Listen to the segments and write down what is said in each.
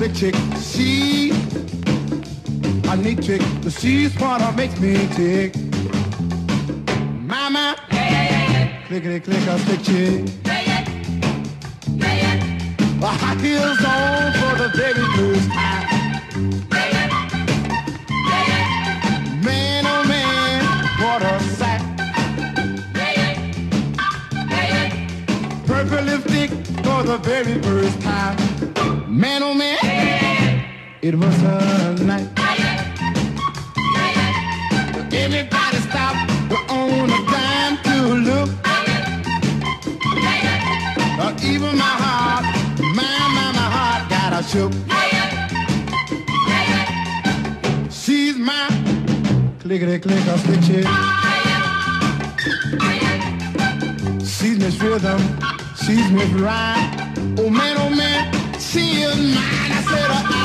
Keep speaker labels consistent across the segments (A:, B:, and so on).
A: slick chick. She a neat chick. The she's what makes me tick. Mama, clickety click a slick chick. A high heels on for the baby blues. Man, oh man, what a sack. Purple lipstick for the very first time. Man, oh man, it was a night. Everybody stop on a dime to look. Even my heart, my, my, my heart got a shook. She's my clickety click a stick chick. She's Miss Rhythm, she's Miss Rhyme. Oh man, oh man, she is mine. I said, uh,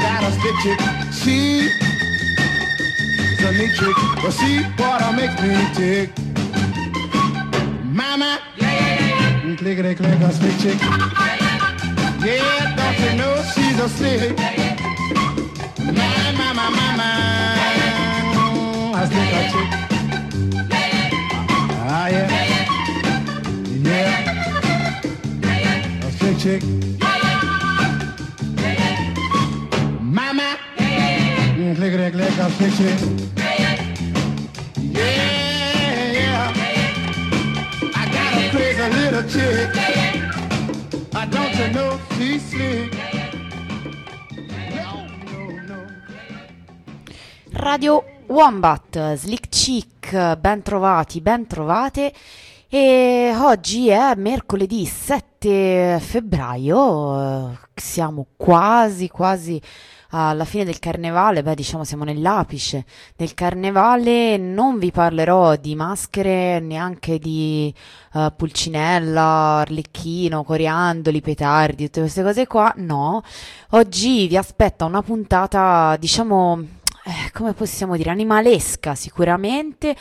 A: I got a stick chick. She's a neat trick, but she what makes me tick. Mama, Yeah, yeah, clickety click a stick chick. Yeah, don't you know she's a slick? My, my, my, my, my, I stick a chick. Ah, yeah. Yeah. A slick chick. Slick chick. Yeah, yeah. I got a crazy little chick. I don't you know she's slick. No, no, no.
B: Radio Wombat, Slick Chick, ben trovati, ben trovate. E oggi è mercoledì 7 febbraio, siamo quasi quasi alla fine del carnevale, beh diciamo siamo nell'apice del carnevale, non vi parlerò di maschere, neanche di eh, pulcinella, arlecchino, coriandoli, petardi, tutte queste cose qua, no. Oggi vi aspetta una puntata, diciamo, eh, come possiamo dire, animalesca sicuramente,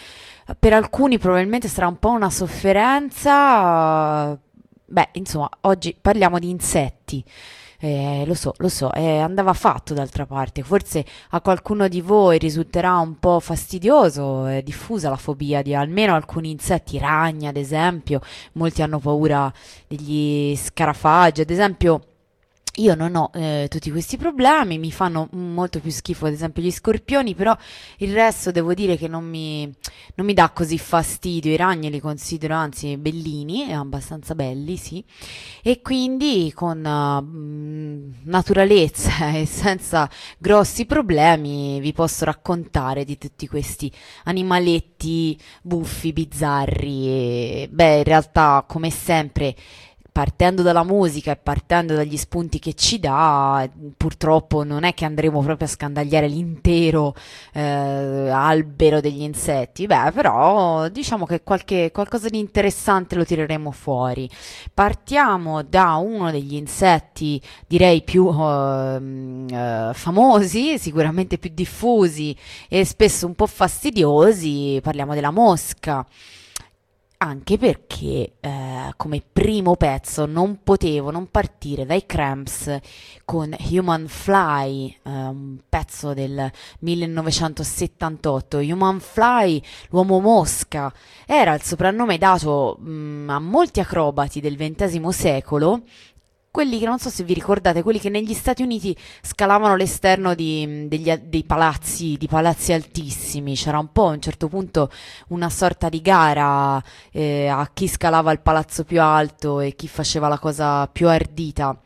B: per alcuni probabilmente sarà un po' una sofferenza, beh, insomma, oggi parliamo di insetti. Eh, lo so, lo so, eh, andava fatto d'altra parte. Forse a qualcuno di voi risulterà un po' fastidioso, è diffusa la fobia di almeno alcuni insetti, ragni ad esempio, molti hanno paura degli scarafaggi, ad esempio. Io non ho eh, tutti questi problemi, mi fanno molto più schifo ad esempio gli scorpioni, però il resto devo dire che non mi, non mi dà così fastidio, i ragni li considero anzi bellini, abbastanza belli, sì, e quindi con uh, naturalezza e senza grossi problemi vi posso raccontare di tutti questi animaletti buffi, bizzarri e beh, in realtà come sempre partendo dalla musica e partendo dagli spunti che ci dà, purtroppo non è che andremo proprio a scandagliare l'intero eh, albero degli insetti, beh, però diciamo che qualche, qualcosa di interessante lo tireremo fuori. Partiamo da uno degli insetti, direi più eh, eh, famosi, sicuramente più diffusi e spesso un po' fastidiosi, parliamo della mosca anche perché eh, come primo pezzo non potevo non partire dai Cramps con Human Fly, eh, un pezzo del 1978. Human Fly, l'uomo mosca, era il soprannome dato mh, mm, a molti acrobati del XX secolo quelli che non so se vi ricordate, quelli che negli Stati Uniti scalavano l'esterno di, degli, dei palazzi, di palazzi altissimi, c'era un po' a un certo punto una sorta di gara eh, a chi scalava il palazzo più alto e chi faceva la cosa più ardita.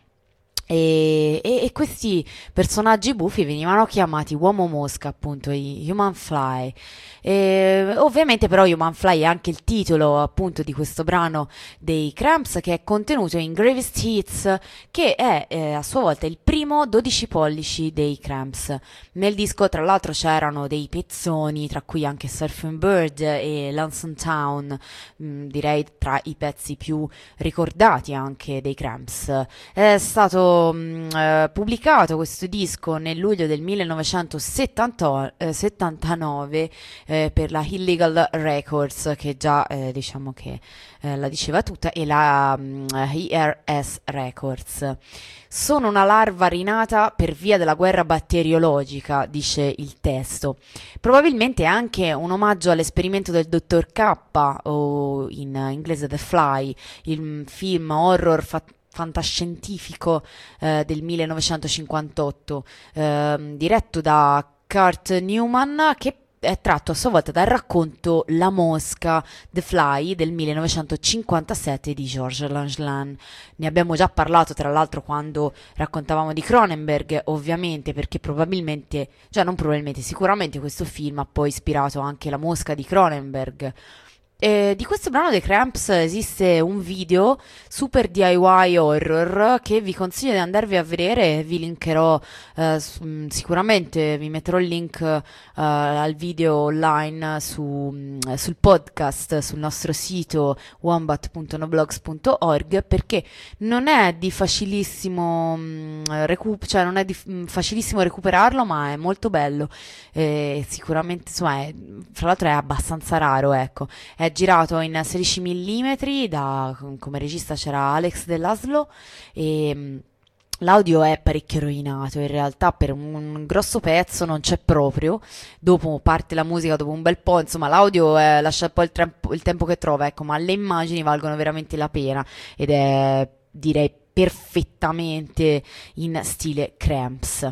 B: E, e, e, questi personaggi buffi venivano chiamati uomo mosca, appunto, i Human Fly. E, ovviamente, però, Human Fly è anche il titolo, appunto, di questo brano dei Cramps che è contenuto in Gravest Hits, che è eh, a sua volta il primo 12 pollici dei Cramps. Nel disco, tra l'altro, c'erano dei pezzoni, tra cui anche Surfing Bird e Lonesome Town, mh, mm, direi tra i pezzi più ricordati anche dei Cramps. È stato mh, eh, pubblicato questo disco nel luglio del 1979 eh, per la Illegal Records, che già eh, diciamo che eh, la diceva tutta, e la mh, IRS Records. Sono una larva rinata per via della guerra batteriologica, dice il testo. Probabilmente anche un omaggio all'esperimento del dottor K, o in inglese The Fly, il film horror fatto fantascientifico eh, del 1958, eh, diretto da Kurt Newman, che è tratto a sua volta dal racconto La Mosca, The Fly del 1957 di Georges Langelan. Ne abbiamo già parlato tra l'altro quando raccontavamo di Cronenberg, ovviamente perché probabilmente, cioè non probabilmente, sicuramente questo film ha poi ispirato anche La Mosca di Cronenberg. Eh, di questo brano dei Cramps esiste un video super DIY horror che vi consiglio di andarvi a vedere, vi linkerò eh, mm, sicuramente, vi metterò il link eh, al video online su, mm, sul podcast sul nostro sito wombat.noblogs.org perché non è di facilissimo mm, recu- cioè non è di facilissimo recuperarlo ma è molto bello. E sicuramente insomma è, fra l'altro è abbastanza raro ecco. È girato in 16 mm, da, come regista c'era Alex Dell'Aslo e mm, L'audio è parecchio rovinato, in realtà per un grosso pezzo non c'è proprio, dopo parte la musica dopo un bel po', insomma l'audio è, lascia un po' il, tempo, il tempo che trova, ecco, ma le immagini valgono veramente la pena ed è direi perfettamente in stile Cramps.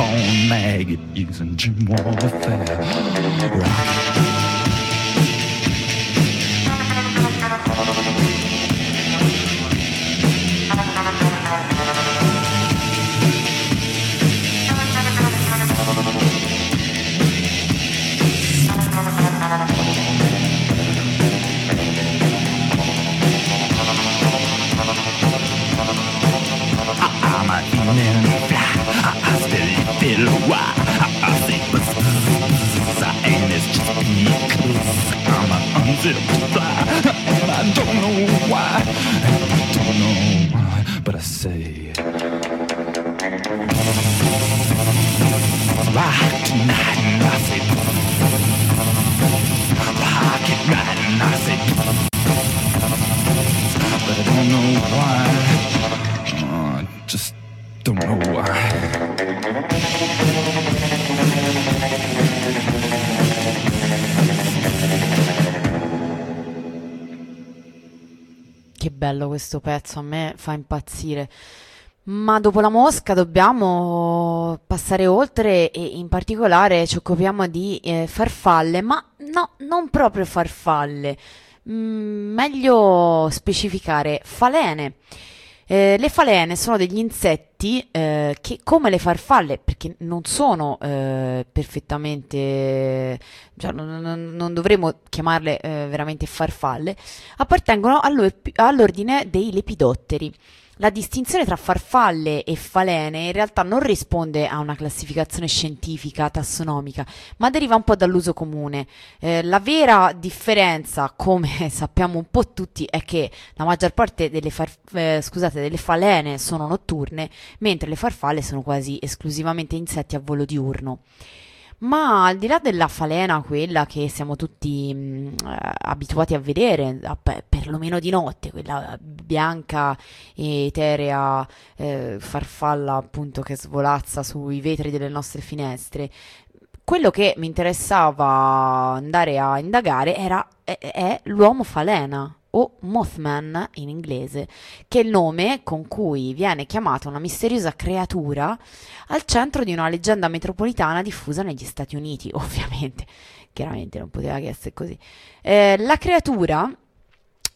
C: reborn maggot using Jim warfare. Rock.
B: Bello questo pezzo, a me fa impazzire. Ma dopo la mosca dobbiamo passare oltre e in particolare ci occupiamo di eh, farfalle, ma no, non proprio farfalle, mm, meglio specificare falene. Eh, le falene sono degli insetti eh, che, come le farfalle, perché non sono eh, perfettamente, cioè non, non, dovremmo chiamarle eh, veramente farfalle, appartengono all'ordine dei lepidotteri. La distinzione tra farfalle e falene in realtà non risponde a una classificazione scientifica tassonomica, ma deriva un po' dall'uso comune. Eh, la vera differenza, come sappiamo un po' tutti, è che la maggior parte delle, far- eh, scusate, delle falene sono notturne, mentre le farfalle sono quasi esclusivamente insetti a volo diurno. Ma al di là della falena, quella che siamo tutti mh, eh, abituati a vedere, a- pe- perlomeno di notte, quella bianca, eterea, eh, farfalla appunto che svolazza sui vetri delle nostre finestre, quello che mi interessava andare a indagare era, è, è l'uomo falena o Mothman in inglese, che è il nome con cui viene chiamata una misteriosa creatura al centro di una leggenda metropolitana diffusa negli Stati Uniti, ovviamente. Chiaramente non poteva che essere così. Eh, la creatura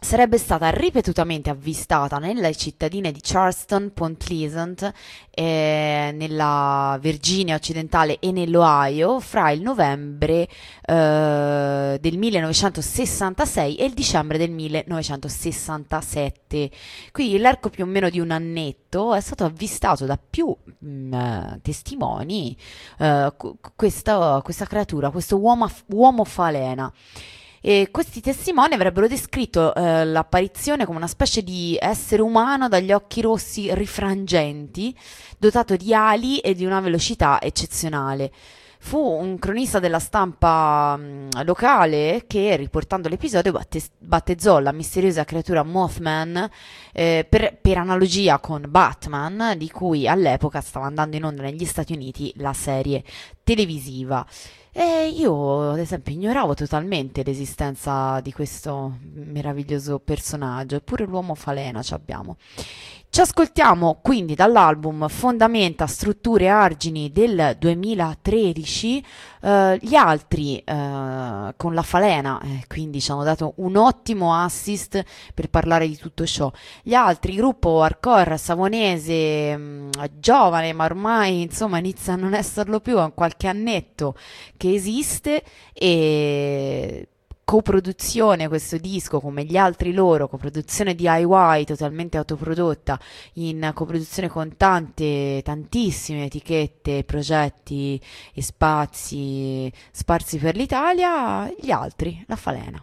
B: sarebbe stata ripetutamente avvistata nelle cittadine di Charleston, Point Pleasant, eh, nella Virginia occidentale e nell'Ohio fra il novembre eh, del 1966 e il dicembre del 1967. Quindi l'arco più o meno di un annetto è stato avvistato da più mh, eh, testimoni eh, questa, questa creatura, questo uomo, uomo falena. E questi testimoni avrebbero descritto eh, l'apparizione come una specie di essere umano dagli occhi rossi rifrangenti, dotato di ali e di una velocità eccezionale. Fu un cronista della stampa mh, locale che, riportando l'episodio, batte- battezzò la misteriosa creatura Mothman eh, per, per analogia con Batman, di cui all'epoca stava andando in onda negli Stati Uniti la serie televisiva. E io, ad esempio, ignoravo totalmente l'esistenza di questo meraviglioso personaggio, eppure l'uomo falena ci abbiamo. Ci ascoltiamo quindi dall'album Fondamenta, strutture e argini del 2013, eh, gli altri eh, con la falena, eh, quindi ci hanno dato un ottimo assist per parlare di tutto ciò. Gli altri, gruppo hardcore savonese, mh, giovane ma ormai insomma inizia a non esserlo più, ha qualche annetto che esiste e coproduzione questo disco come gli altri loro, coproduzione DIY totalmente autoprodotta, in coproduzione con tante, tantissime etichette, progetti e spazi sparsi per l'Italia, gli altri, la falena.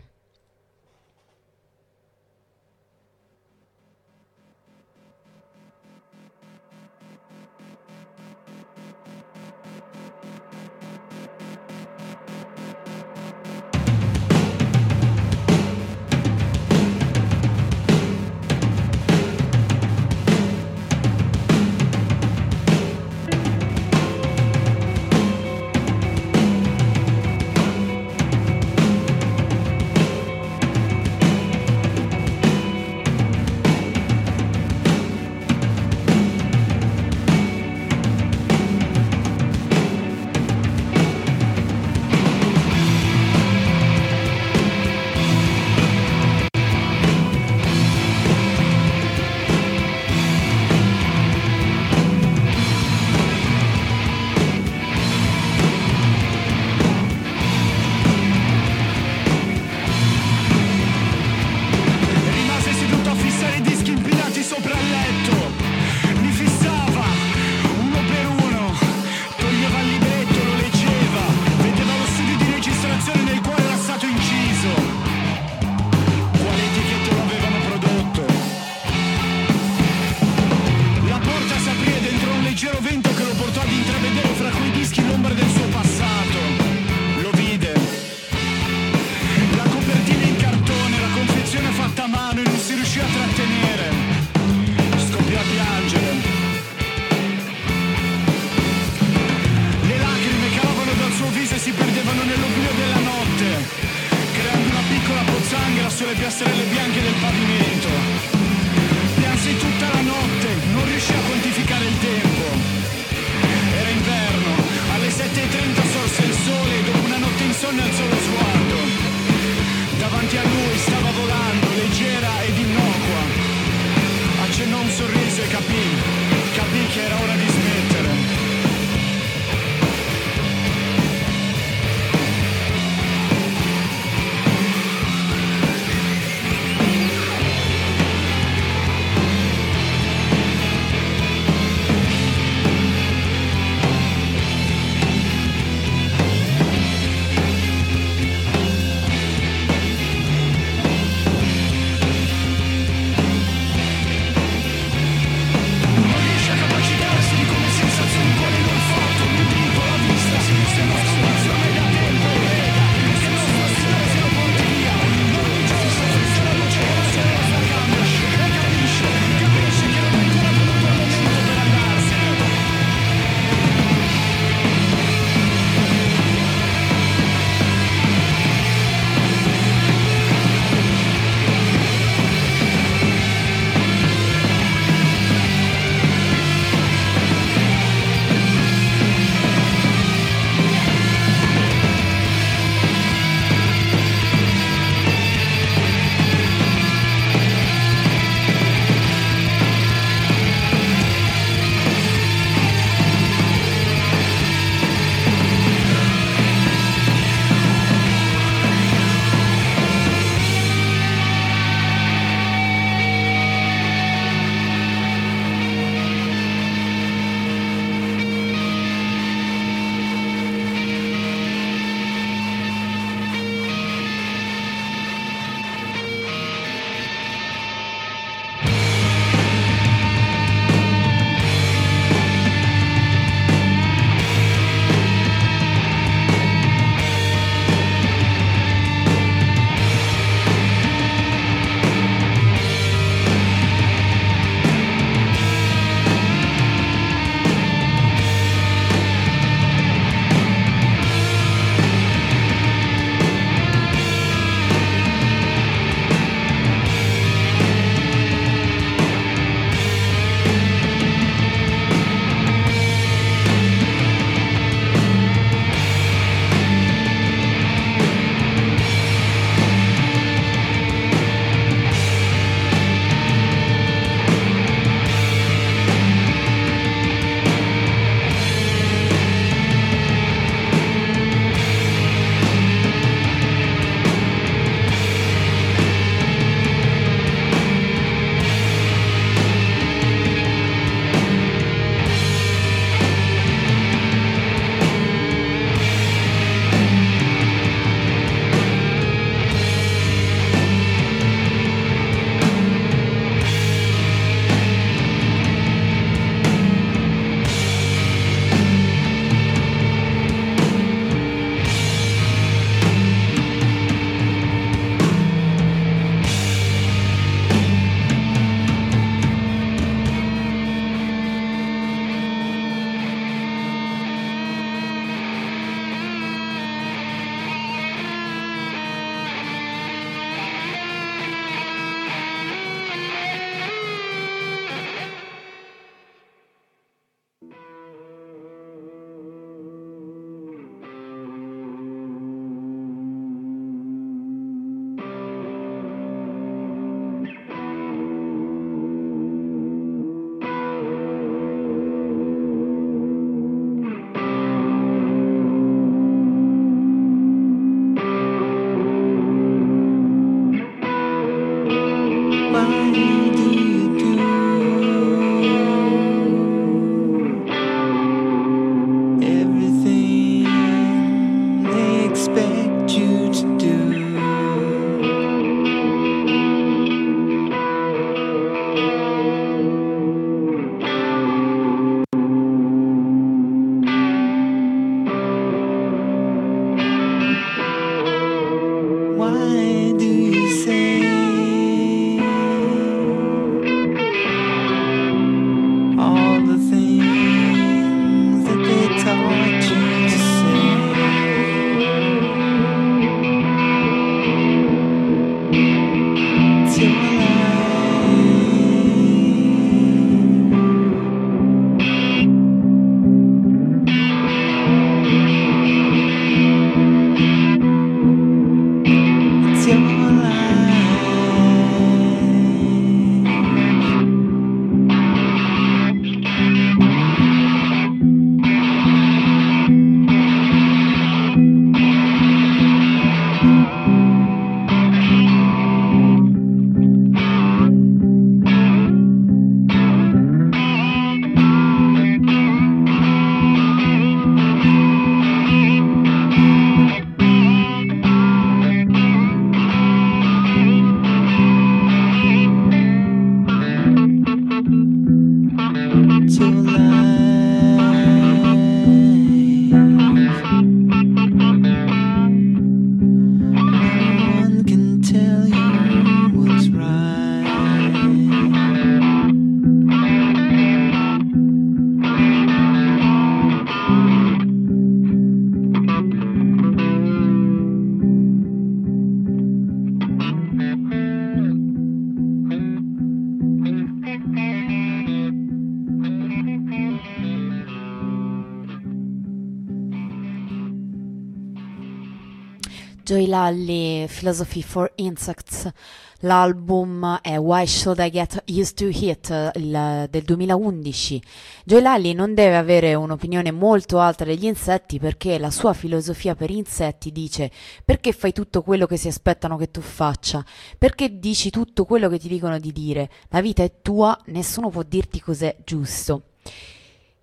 B: Lally, Philosophy for Insects. L'album è Why Should I Get Used to It il, del 2011. Joy Lally non deve avere un'opinione molto alta degli insetti perché la sua filosofia per insetti dice perché fai tutto quello che si aspettano che tu faccia, perché dici tutto quello che ti dicono di dire, la vita è tua, nessuno può dirti cos'è giusto.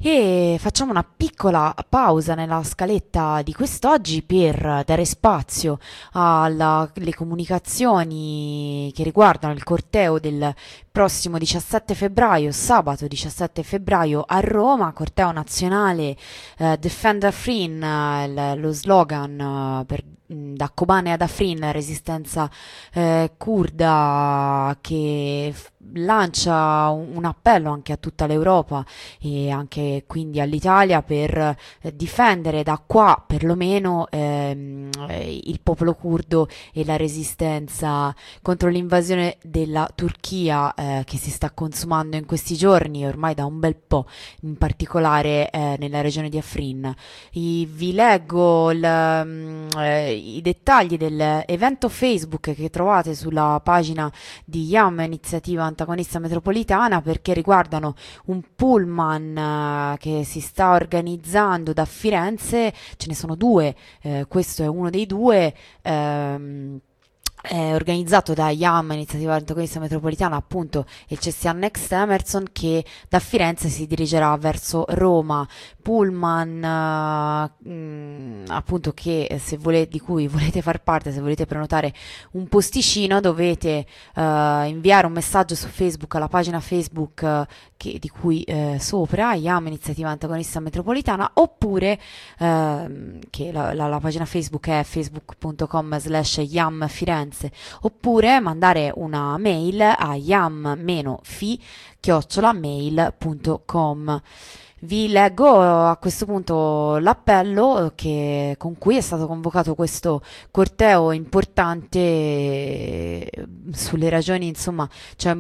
B: E facciamo una piccola pausa nella scaletta di quest'oggi per dare spazio alle comunicazioni che riguardano il corteo del prossimo 17 febbraio, sabato 17 febbraio a Roma, corteo nazionale eh, Defend Afrin, eh, lo slogan eh, per da Kobane ad Afrin, resistenza eh, kurda che f- lancia un, un, appello anche a tutta l'Europa e anche quindi all'Italia per eh, difendere da qua perlomeno ehm, il popolo kurdo e la resistenza contro l'invasione della Turchia eh, che si sta consumando in questi giorni ormai da un bel po', in particolare eh, nella regione di Afrin. I, vi leggo il, mm, eh, i dettagli dell'evento Facebook che trovate sulla pagina di YAM, iniziativa antagonista metropolitana, perché riguardano un pullman eh, che si sta organizzando da Firenze, ce ne sono due, eh, questo è uno dei due. Ehm, è organizzato da IAM, Iniziativa Antagonista Metropolitana, appunto il CSA Next Emerson, che da Firenze si dirigerà verso Roma. Pullman, uh, mh, appunto, che se volete, di cui volete far parte, se volete prenotare un posticino, dovete uh, inviare un messaggio su Facebook alla pagina Facebook che, di cui sopra, IAM, Iniziativa Antagonista Metropolitana, oppure ehm, che la, la, la, pagina Facebook è facebook.com slash IAM Firenze oppure mandare una mail a yam-fi chiocciolamail.com. Vi leggo a questo punto l'appello che, con cui è stato convocato questo corteo importante sulle ragioni, insomma, c'è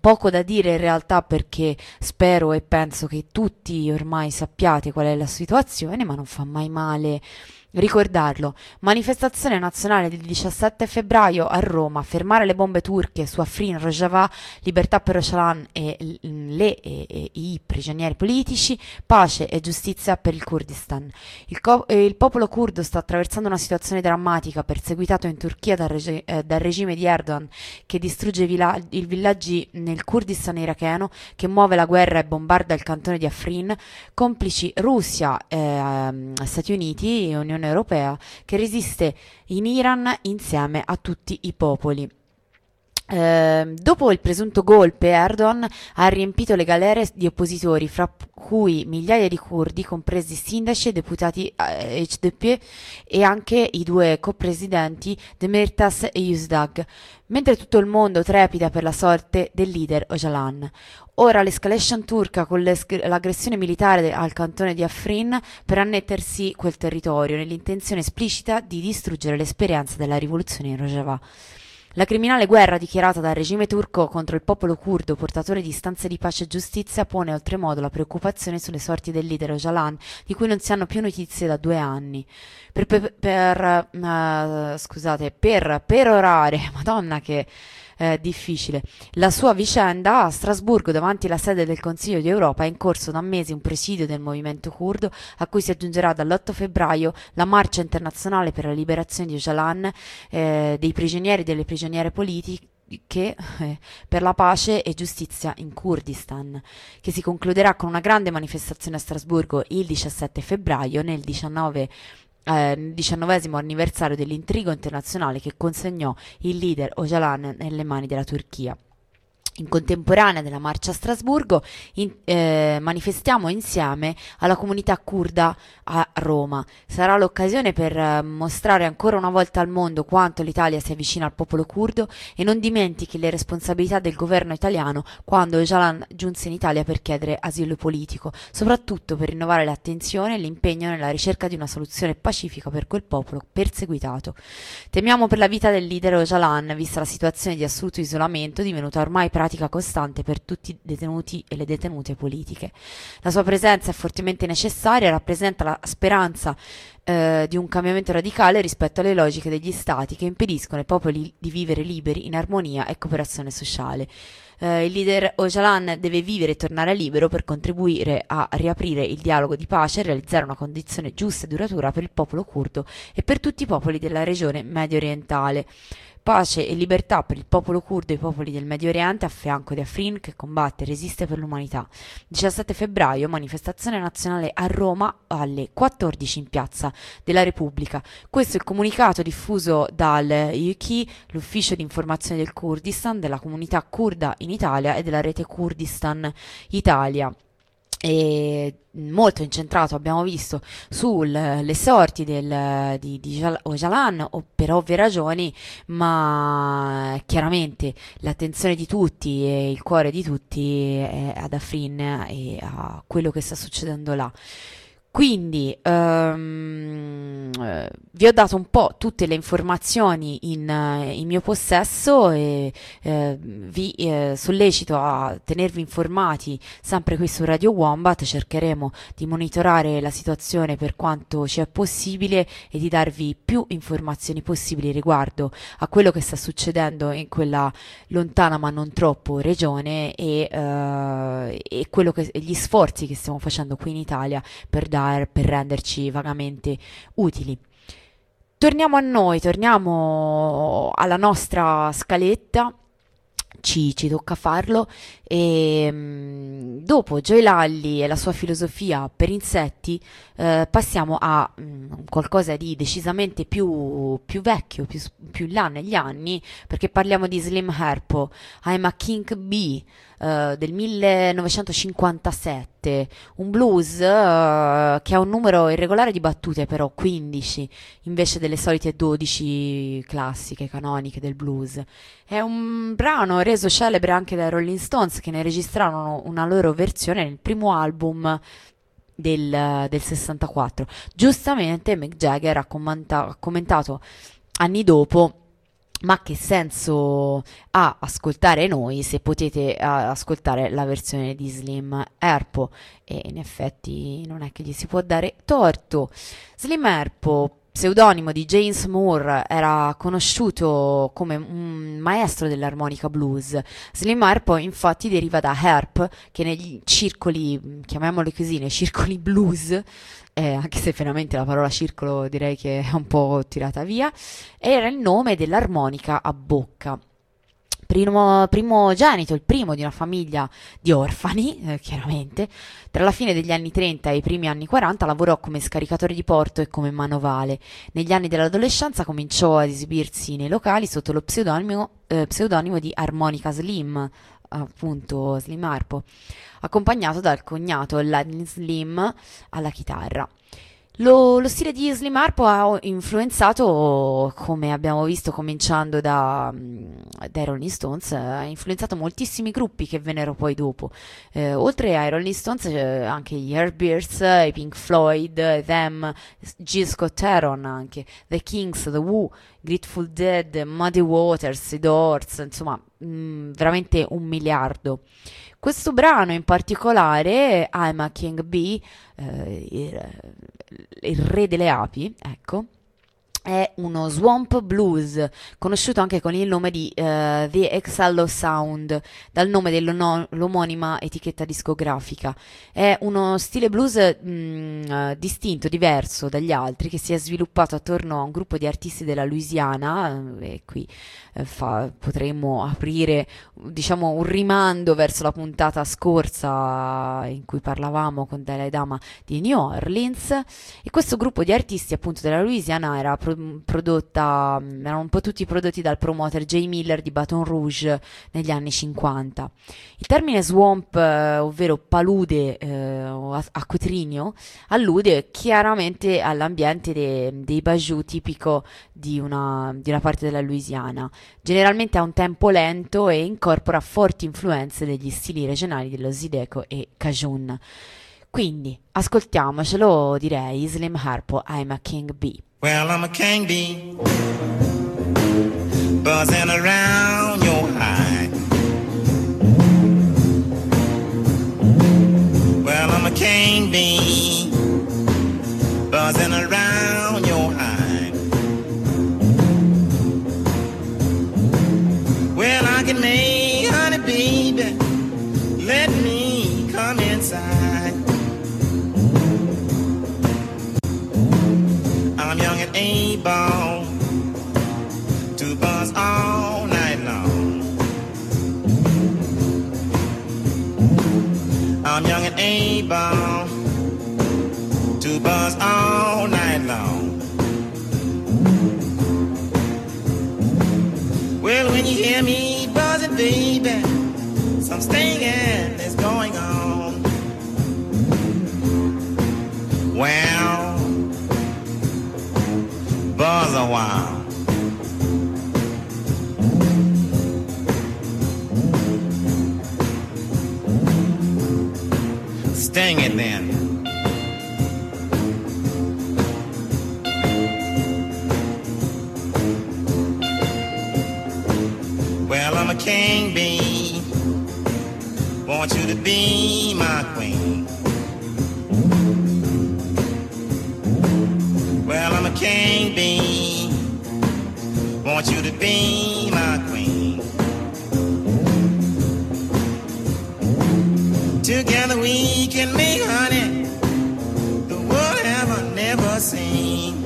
B: poco da dire in realtà perché spero e penso che tutti ormai sappiate qual è la situazione, ma non fa mai male Ricordarlo, manifestazione nazionale del 17 febbraio a Roma, fermare le bombe turche su Afrin Rojava, libertà per Öcalan e le e, e, i prigionieri politici, pace e giustizia per il Kurdistan. Il, co- il popolo curdo sta attraversando una situazione drammatica, perseguitato in Turchia dal, reg- eh, dal regime di Erdogan che distrugge i, villa- villaggi nel Kurdistan iracheno, che muove la guerra e bombarda il cantone di Afrin, complici Russia, eh, Stati Uniti e Unione Europea che resiste in Iran insieme a tutti i popoli. Eh, dopo il presunto golpe, Erdogan ha riempito le galere di oppositori, fra cui migliaia di curdi, compresi sindaci e deputati eh, HDP e anche i due co-presidenti Demirtas e Yusdag, mentre tutto il mondo trepida per la sorte del leader Öcalan. Ora l'escalation turca con l'aggressione militare al cantone di Afrin per annettersi quel territorio nell'intenzione esplicita di distruggere l'esperienza della rivoluzione in Rojava. La criminale guerra dichiarata dal regime turco contro il popolo curdo, portatore di istanze di pace e giustizia, pone oltremodo la preoccupazione sulle sorti del leader Öcalan, di cui non si hanno più notizie da due anni. Per, per, per uh, scusate, per perorare, madonna che eh, difficile. La sua vicenda a Strasburgo, davanti alla sede del Consiglio di Europa, è in corso da mesi un presidio del movimento curdo, a cui si aggiungerà dall'8 febbraio la marcia internazionale per la liberazione di Öcalan, eh, dei prigionieri e delle prigioniere politiche che eh, per la pace e giustizia in Kurdistan, che si concluderà con una grande manifestazione a Strasburgo il 17 febbraio nel 19 eh, diciannovesimo anniversario dell'intrigo internazionale che consegnò il leader Öcalan nelle mani della Turchia. In contemporanea della marcia a Strasburgo in, eh, manifestiamo insieme alla comunità kurda a Roma. Sarà l'occasione per eh, mostrare ancora una volta al mondo quanto l'Italia sia vicina al popolo curdo e non dimentichi le responsabilità del governo italiano quando Öcalan giunse in Italia per chiedere asilo politico, soprattutto per rinnovare l'attenzione e l'impegno nella ricerca di una soluzione pacifica per quel popolo perseguitato. Temiamo per la vita del leader Öcalan, vista la situazione di assoluto isolamento divenuta ormai pratica costante per tutti i detenuti e le detenute politiche. La sua presenza è fortemente necessaria e rappresenta la speranza eh, di un cambiamento radicale rispetto alle logiche degli stati che impediscono ai popoli di vivere liberi in armonia e cooperazione sociale. Eh, il leader Ocalan deve vivere e tornare libero per contribuire a riaprire il dialogo di pace e realizzare una condizione giusta e duratura per il popolo curdo e per tutti i popoli della regione medio orientale pace e libertà per il popolo curdo e i popoli del Medio Oriente a fianco di Afrin che combatte e resiste per l'umanità. 17 febbraio, manifestazione nazionale a Roma alle 14 in piazza della Repubblica. Questo è il comunicato diffuso dal UKI, l'ufficio di informazione del Kurdistan, della comunità kurda in Italia e della rete Kurdistan Italia molto incentrato, abbiamo visto, sulle sorti del, di, di Ocalan per ovvie ragioni, ma chiaramente l'attenzione di tutti e il cuore di tutti è ad Afrin e a quello che sta succedendo là. Quindi um, vi ho dato un po' tutte le informazioni in, in mio possesso e eh, vi eh, sollecito a tenervi informati sempre qui su Radio Wombat, cercheremo di monitorare la situazione per quanto ci è possibile e di darvi più informazioni possibili riguardo a quello che sta succedendo in quella lontana ma non troppo regione e, eh, e che, gli sforzi che stiamo facendo qui in Italia per dare per, per renderci vagamente utili. Torniamo a noi, torniamo alla nostra scaletta. Ci, ci, tocca farlo e um, dopo Joy Lalli e la sua filosofia per insetti eh, passiamo a um, qualcosa di decisamente più, più vecchio, più, più, là negli anni perché parliamo di Slim Herpo I'm a King Bee uh, del 1957, un blues uh, che ha un numero irregolare di battute però 15 invece delle solite 12 classiche canoniche del blues. È un brano reso celebre anche dai Rolling Stones che ne registrarono una loro versione nel primo album del, del 64. Giustamente Mick Jagger ha, commenta- ha commentato anni dopo ma che senso ha ascoltare noi se potete uh, ascoltare la versione di Slim Erpo? E in effetti non è che gli si può dare torto. Slim Erpo, pseudonimo di James Moore, era conosciuto come un maestro dell'armonica blues. Slim Erpo infatti deriva da Herp, che negli circoli, chiamiamoli così, nei circoli blues, eh, anche se veramente la parola circolo direi che è un po' tirata via, era il nome dell'armonica a bocca. Primo, primogenito, il primo di una famiglia di orfani, eh, chiaramente, tra la fine degli anni 30 e i primi anni 40 lavorò come scaricatore di porto e come manovale. Negli anni dell'adolescenza cominciò ad esibirsi nei locali sotto lo pseudonimo, eh, pseudonimo di Armonica Slim, appunto Slim Harpo, accompagnato dal cognato Lightning Slim alla chitarra. Lo, lo, stile di Slim Harpo ha influenzato, come abbiamo visto cominciando da, dai Rolling Stones, ha influenzato moltissimi gruppi che vennero poi dopo. Eh, oltre ai Rolling Stones eh, anche gli Airbears, i Pink Floyd, Them, Jill Scott Heron anche, The Kings, The Who, Grateful Dead, Muddy Waters, i Doors, insomma mh, veramente un miliardo. Questo brano in particolare, I'm a King Bee, eh, il, il re delle api, ecco, è uno swamp blues, conosciuto anche con il nome di uh, The Exhallo Sound, dal nome dell'omonima etichetta discografica. È uno stile blues mh, mm, uh, distinto, diverso dagli altri, che si è sviluppato attorno a un gruppo di artisti della Louisiana, uh, e qui fa, potremmo aprire diciamo un rimando verso la puntata scorsa in cui parlavamo con Dalai Dama di New Orleans, e questo gruppo di artisti appunto della Louisiana era pro- prodotta, erano un po' tutti prodotti dal promoter Jay Miller di Baton Rouge negli anni 50. Il termine swamp, eh, ovvero palude eh, o acquitrinio, allude chiaramente all'ambiente de- dei bajou tipico di una, di una parte della Louisiana. Generalmente ha un tempo lento e incorpora forti influenze degli stili regionali dello Zideco e Cajun. Quindi ascoltiamocelo, direi Slim Harpo, I'm a King Bee.
D: Well, I'm a king bee, buzzing around able to buzz all night long. I'm young and able to buzz all night long. Well, when you hear me buzzing, baby, some stinging is going on. Well, buzz a while. Sting it then. Well, I'm a king bee. Want you to be my queen. Well, I'm a king bee. Want you to be my queen. Together we can make honey the world ever never seen.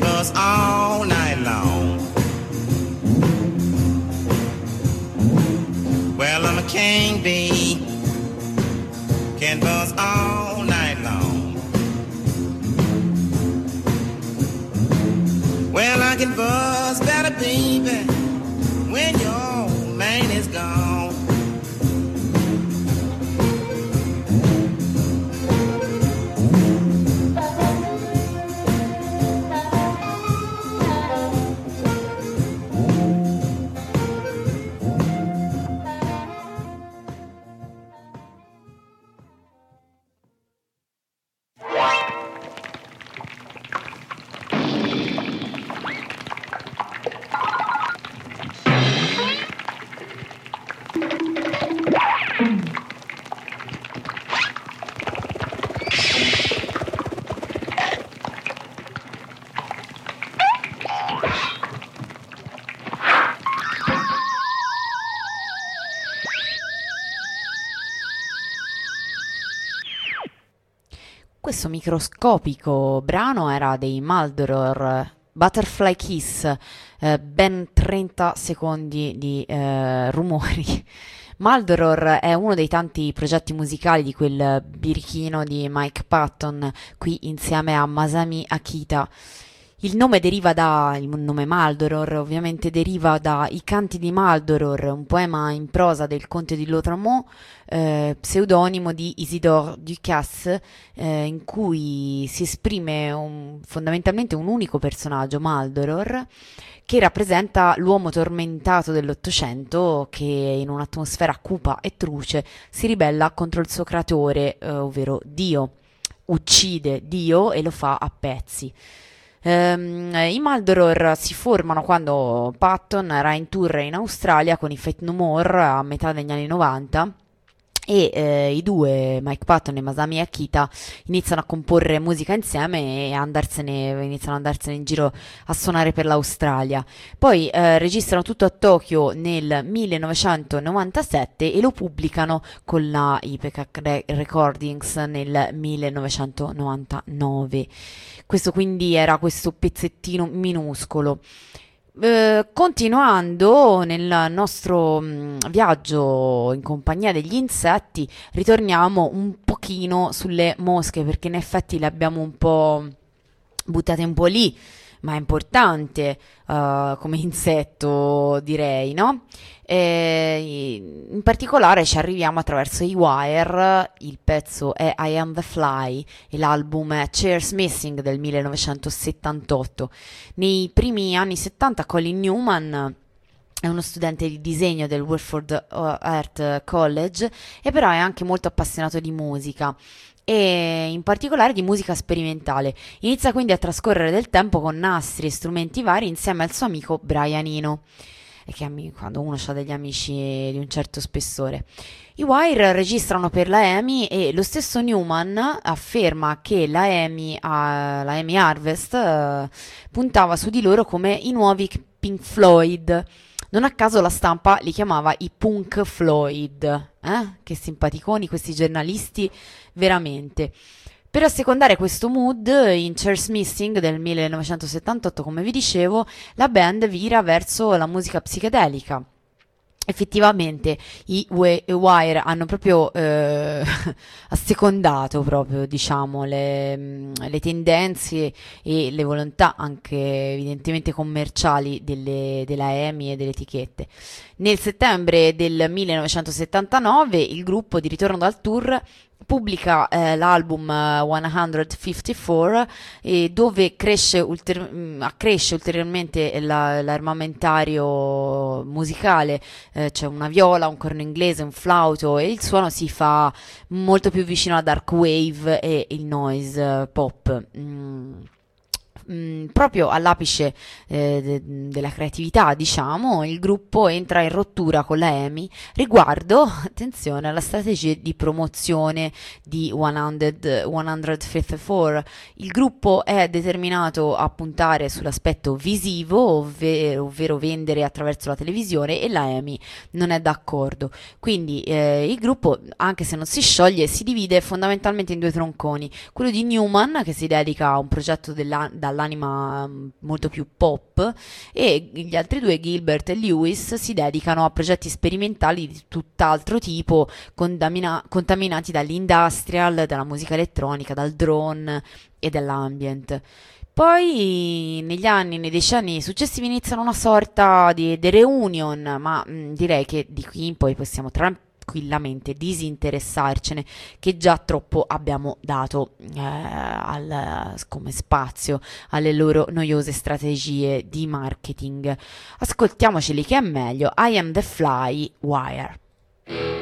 D: Buzz all night long. Well, I'm a king bee.
B: Questo microscopico brano era dei Maldoror Butterfly Kiss, eh, ben 30 secondi di eh, rumori. Maldoror è uno dei tanti progetti musicali di quel birichino di Mike Patton, qui insieme a Masami Akita. Il nome deriva da, il nome Maldoror ovviamente deriva dai Canti di Maldoror, un poema in prosa del conte di Lautréamont, eh, pseudonimo di Isidore Ducasse, eh, in cui si esprime un- fondamentalmente un unico personaggio, Maldoror, che rappresenta l'uomo tormentato dell'Ottocento che in un'atmosfera cupa e truce si ribella contro il suo creatore, eh, ovvero Dio. Uccide Dio e lo fa a pezzi. Ehm, I Maldoror si formano quando Patton era in tour in Australia con i Fate No More a metà degli anni 90 e eh, i due, Mike Patton e Masami Akita, iniziano a comporre musica insieme e andarsene, iniziano ad andarsene in giro a suonare per l'Australia. Poi eh, registrano tutto a Tokyo nel 1997 e lo pubblicano con la Ipecac Re- Recordings nel 1999. Questo quindi era questo pezzettino minuscolo. Eh, continuando nel nostro mh, viaggio in compagnia degli insetti, ritorniamo un pochino sulle mosche perché in effetti le abbiamo un po' buttate un po' lì, ma è importante eh, come insetto, direi, no? E in particolare ci arriviamo attraverso i Wire, il pezzo è I Am the Fly e l'album è Cheers Missing del 1978. Nei primi anni 70 Colin Newman è uno studente di disegno del Wilford Art College e però è anche molto appassionato di musica e in particolare di musica sperimentale. Inizia quindi a trascorrere del tempo con nastri e strumenti vari insieme al suo amico Brian Eno. E che quando uno ha degli amici di un certo spessore. I Wire registrano per la EMI e lo stesso Newman afferma che la EMI, la EMI Harvest uh, puntava su di loro come i nuovi Pink Floyd. Non a caso la stampa li chiamava i Punk Floyd. Eh? Che simpaticoni questi giornalisti, veramente. Per assecondare questo mood, in Chairs Missing del 1978, come vi dicevo, la band vira verso la musica psichedelica effettivamente i Wire hanno proprio eh, assecondato proprio diciamo le, mm, le, tendenze e le volontà anche evidentemente commerciali delle, della EMI e delle etichette. Nel settembre del 1979 il gruppo di ritorno dal tour pubblica eh, l'album 154 eh, dove cresce ulter- mm, accresce ulteriormente la, l'armamentario musicale, eh, c'è una viola, un corno inglese, un flauto e il suono si fa molto più vicino alla dark wave e il noise pop. Mm mm, proprio all'apice eh, de- della creatività, diciamo, il gruppo entra in rottura con la EMI riguardo, attenzione, alla strategia di promozione di 100, 154. Il gruppo è determinato a puntare sull'aspetto visivo, ovvero, ovvero vendere attraverso la televisione, e la EMI non è d'accordo. Quindi eh, il gruppo, anche se non si scioglie, si divide fondamentalmente in due tronconi. Quello di Newman, che si dedica a un progetto dalla dall'anima mm, molto più pop e gli altri due, Gilbert e Lewis, si dedicano a progetti sperimentali di tutt'altro tipo, contamina- contaminati dall'industrial, dalla musica elettronica, dal drone e dall'ambient. Poi negli anni, nei decenni successivi iniziano una sorta di, di reunion, ma mh, mm, direi che di qui in poi possiamo tra- tranquillamente disinteressarcene che già troppo abbiamo dato eh, al, come spazio alle loro noiose strategie di marketing. Ascoltiamoceli che è meglio. I am the fly wire.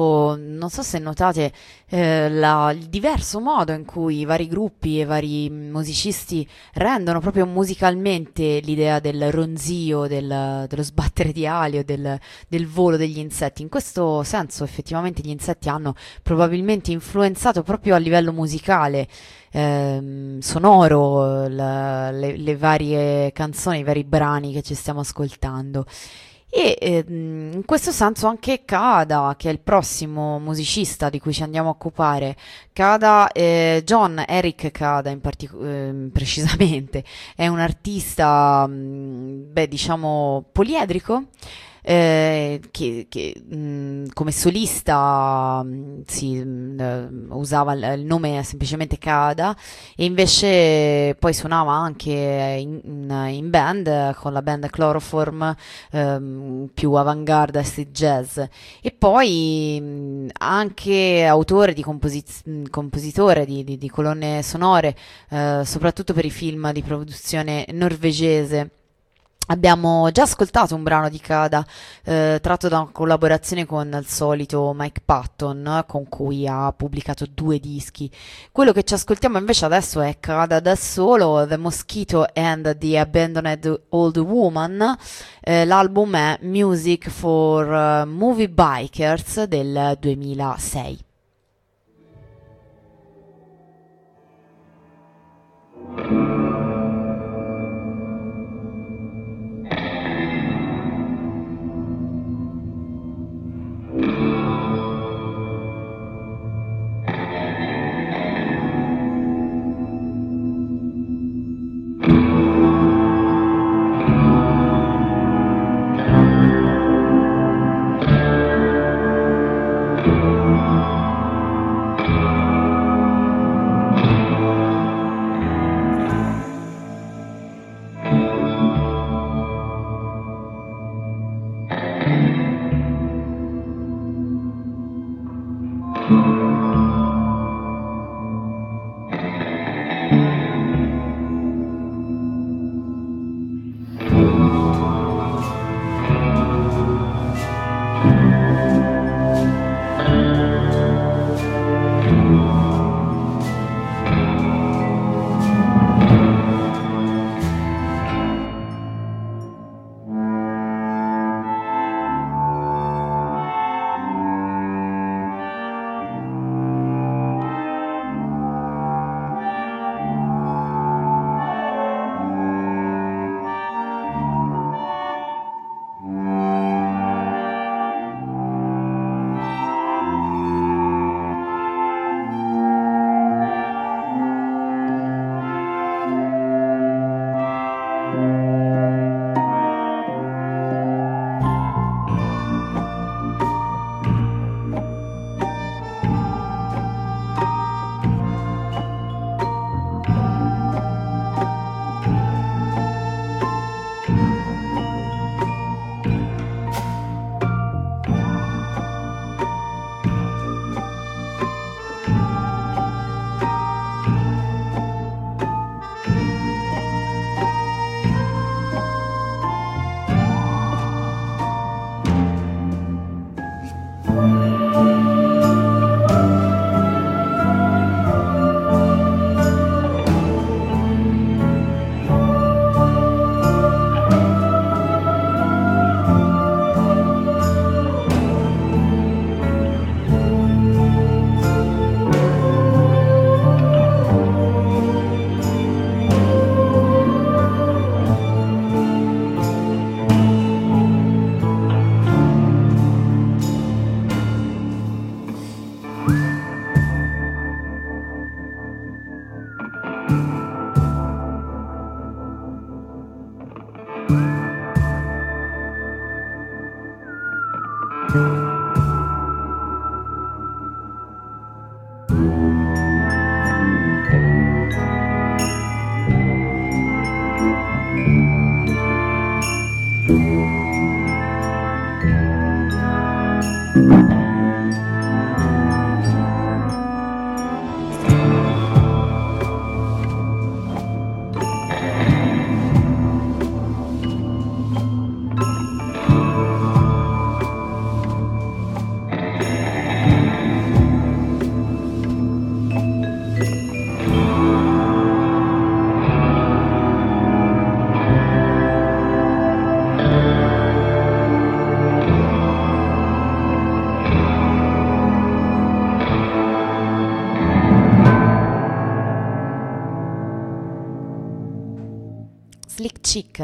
B: Buffo, non so se notate eh, la- il diverso modo in cui i vari gruppi e i vari musicisti rendono proprio musicalmente l'idea del ronzio, del- dello sbattere di ali o del, del volo degli insetti. In questo senso, effettivamente, gli insetti hanno probabilmente influenzato proprio a livello musicale, ehm, sonoro, la- le, le varie canzoni, i vari brani che ci stiamo ascoltando. E ehm, in questo senso anche Kada, che è il prossimo musicista di cui ci andiamo a occupare, Kada, eh, John Eric Kada in partico- ehm, precisamente, è un artista, mh, beh, diciamo, poliedrico, eh, che, che, mh, come solista mh, si, mh, eh, usava il, il nome semplicemente Kada e invece poi suonava anche in, in- band con la band Chloroform ehm, più avant-garde acid jazz. E poi anche autore di composi- mh, compositore di, di- di colonne sonore eh, soprattutto per i film di produzione norvegese Abbiamo già ascoltato un brano di Kada eh, tratto da una collaborazione con il solito Mike Patton con cui ha pubblicato due dischi. Quello che ci ascoltiamo invece adesso è Kada da solo, The Mosquito and the Abandoned Old Woman. Eh, l'album è Music for eh, Movie Bikers del 2006.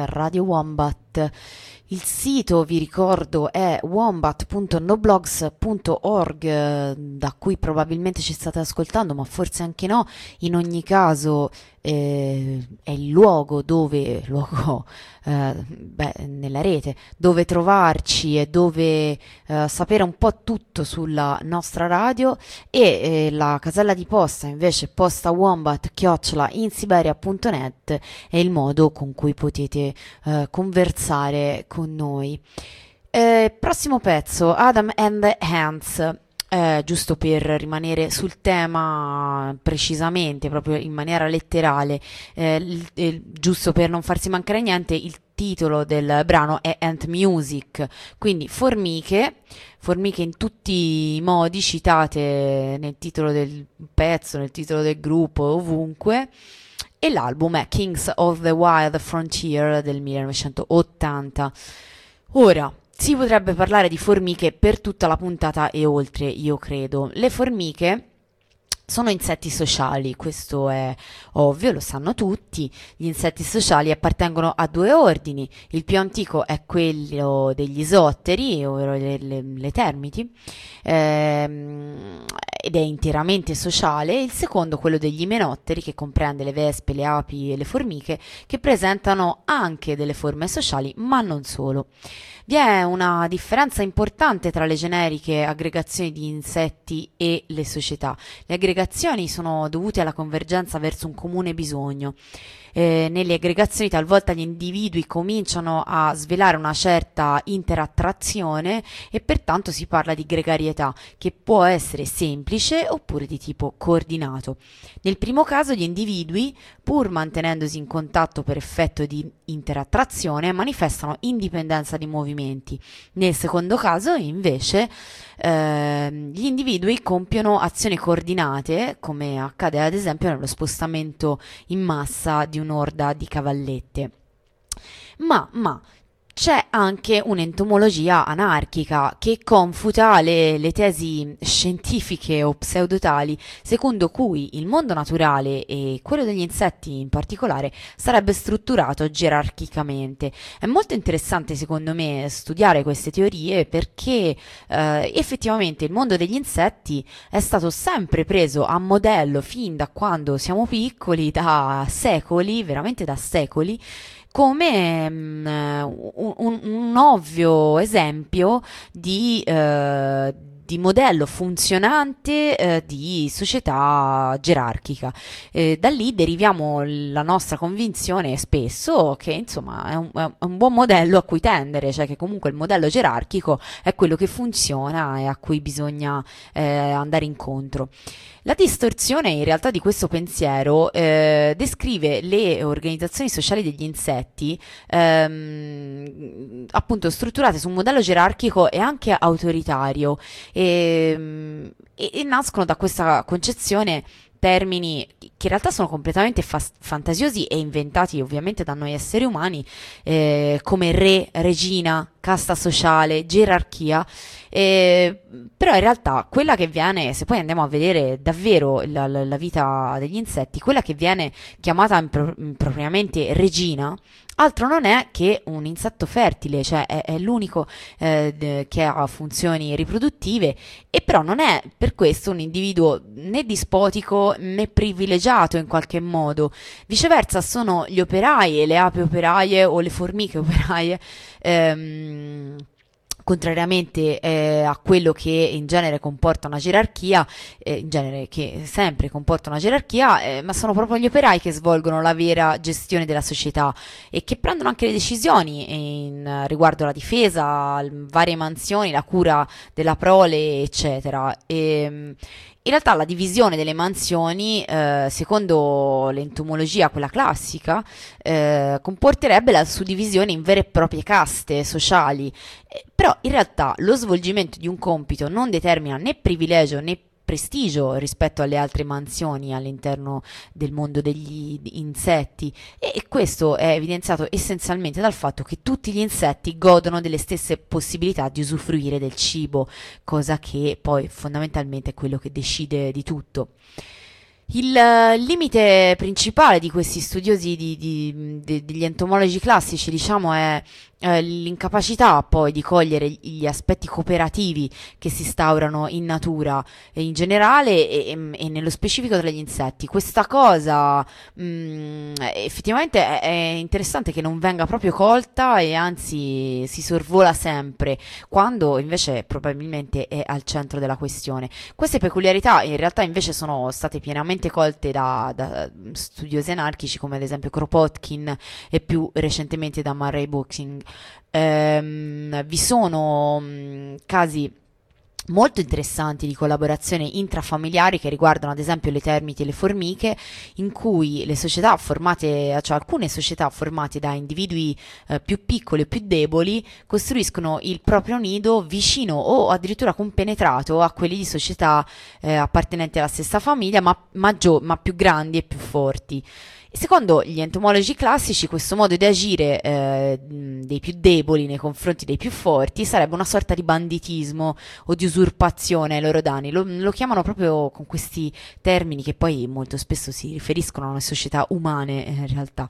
B: Radio Wombat. Il sito, vi ricordo, è wombat.noblogs.org, eh, da cui probabilmente ci state ascoltando, ma forse anche no. In ogni caso eh, è il luogo dove, luogo eh, beh, nella rete, dove trovarci e dove eh, sapere un po' tutto sulla nostra radio e eh, la casella di posta invece posta wombat chiocciola in siberia.net è il modo con cui potete eh, conversare con noi. Eh, prossimo pezzo, Adam and the Hands. Eh, giusto per rimanere sul tema precisamente, proprio in maniera letterale, eh, il, il, giusto per non farsi mancare niente, il titolo del brano è Ant Music, quindi formiche, formiche in tutti i modi citate nel titolo del pezzo, nel titolo del gruppo, ovunque e l'album è Kings of the Wild Frontier del 1980. Ora, si potrebbe parlare di formiche per tutta la puntata e oltre, io credo. Le formiche sono insetti sociali, questo è ovvio, lo sanno tutti. Gli insetti sociali appartengono a due ordini. Il più antico è quello degli isotteri, ovvero le, le, le termiti, ehm, ed è interamente sociale. Il secondo, quello degli imenotteri, che comprende le vespe, le api e le formiche, che presentano anche delle forme sociali, ma non solo. Vi è una differenza importante tra le generiche aggregazioni di insetti e le società. Le aggregazioni sono dovute alla convergenza verso un comune bisogno eh, nelle aggregazioni talvolta gli individui cominciano a svelare una certa interattrazione e pertanto si parla di gregarietà che può essere semplice oppure di tipo coordinato. Nel primo caso gli individui, pur mantenendosi in contatto per effetto di interattrazione, manifestano indipendenza di movimenti. Nel secondo caso, invece, eh, gli individui compiono azioni coordinate, come accade ad esempio nello spostamento in massa di un'orda di cavallette. Ma, ma c'è anche un'entomologia anarchica che confuta le, le, tesi scientifiche o pseudotali secondo cui il mondo naturale e quello degli insetti in particolare sarebbe strutturato gerarchicamente. È molto interessante secondo me studiare queste teorie perché eh, effettivamente il mondo degli insetti è stato sempre preso a modello fin da quando siamo piccoli, da secoli, veramente da secoli, come un, un, un, ovvio esempio di, eh, di modello funzionante eh, di società gerarchica. Eh, da lì deriviamo la nostra convinzione spesso che insomma è un, è un, buon modello a cui tendere, cioè che comunque il modello gerarchico è quello che funziona e a cui bisogna eh, andare incontro. La distorsione in realtà di questo pensiero eh, descrive le organizzazioni sociali degli insetti ehm, appunto strutturate su un modello gerarchico e anche autoritario. E, ehm, e, e nascono da questa concezione termini che in realtà sono completamente fa- fantasiosi e inventati ovviamente da noi esseri umani, eh, come re, regina, casta sociale, gerarchia, eh, però in realtà quella che viene, se poi andiamo a vedere davvero la, la, la vita degli insetti, quella che viene chiamata impro- impropriamente regina, altro non è che un insetto fertile, cioè è, è l'unico eh, che ha funzioni riproduttive e però non è per questo un individuo né dispotico né privilegiato in qualche modo. Viceversa sono gli operai e le api operaie o le formiche operaie ehm, contrariamente eh, a quello che in genere comporta una gerarchia, eh, in genere che sempre comporta una gerarchia, eh, ma sono proprio gli operai che svolgono la vera gestione della società e che prendono anche le decisioni in, riguardo alla difesa, varie mansioni, la cura della prole, eccetera. E, ehm, in realtà la divisione delle mansioni, eh, secondo l'entomologia, quella classica, eh, comporterebbe la suddivisione in vere e proprie caste sociali, eh, però in realtà lo svolgimento di un compito non determina né privilegio né prestigio rispetto alle altre mansioni all'interno del mondo degli insetti e questo è evidenziato essenzialmente dal fatto che tutti gli insetti godono delle stesse possibilità di usufruire del cibo, cosa che poi fondamentalmente è quello che decide di tutto. Il eh, limite principale di questi studiosi di- di- de- degli entomologi classici, diciamo, è eh, l'incapacità poi di cogliere gli aspetti cooperativi che si instaurano in natura in generale e, e- nello specifico tra gli insetti. Questa cosa mh, effettivamente è, è interessante che non venga proprio colta e anzi si sorvola sempre, quando invece probabilmente è al centro della questione. Queste peculiarità in realtà invece sono state pienamente colte da, da studiosi anarchici come ad esempio Kropotkin e più recentemente da Murray Bookchin. Ehm, vi sono mh, casi molto interessanti di collaborazione intrafamiliari che riguardano ad esempio le termiti e le formiche, in cui le società formate, cioè alcune società formate da individui eh, più piccoli o più deboli, costruiscono il proprio nido vicino o addirittura compenetrato a quelli di società eh, appartenenti alla stessa famiglia, ma, maggio- ma più grandi e più forti. Secondo gli entomologi classici, questo modo di agire eh, dei più deboli nei confronti dei più forti sarebbe una sorta di banditismo o di usurpazione ai loro danni. Lo, lo chiamano proprio con questi termini che poi molto spesso si riferiscono alle società umane eh, in realtà.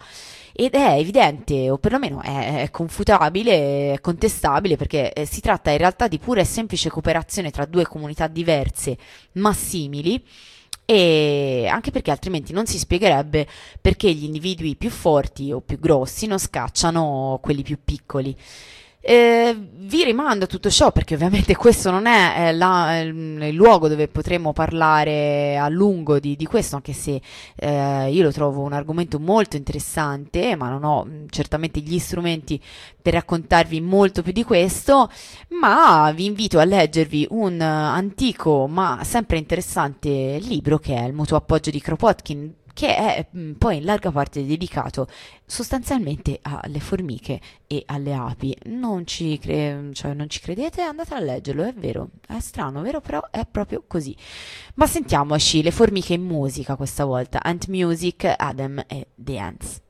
B: Ed è evidente, o perlomeno è, è confutabile, è contestabile, perché eh, si tratta in realtà di pura e semplice cooperazione tra due comunità diverse ma simili e anche perché altrimenti non si spiegherebbe perché gli individui più forti o più grossi non scacciano quelli più piccoli. Eh, vi rimando a tutto ciò perché ovviamente questo non è eh, la- il luogo dove potremo parlare a lungo di, di questo, anche se eh, io lo trovo un argomento molto interessante, ma non ho mh, certamente gli strumenti per raccontarvi molto più di questo, ma vi invito a leggervi un eh, antico ma sempre interessante libro che è Il mutuo appoggio di Kropotkin che è mh, poi in larga parte dedicato sostanzialmente alle formiche e alle api. Non ci, cre- cioè, non ci credete? Andate a leggerlo, è vero, è strano, vero? Però è proprio così. Ma sentiamoci le formiche in musica questa volta. Ant Music, Adam e The Ants.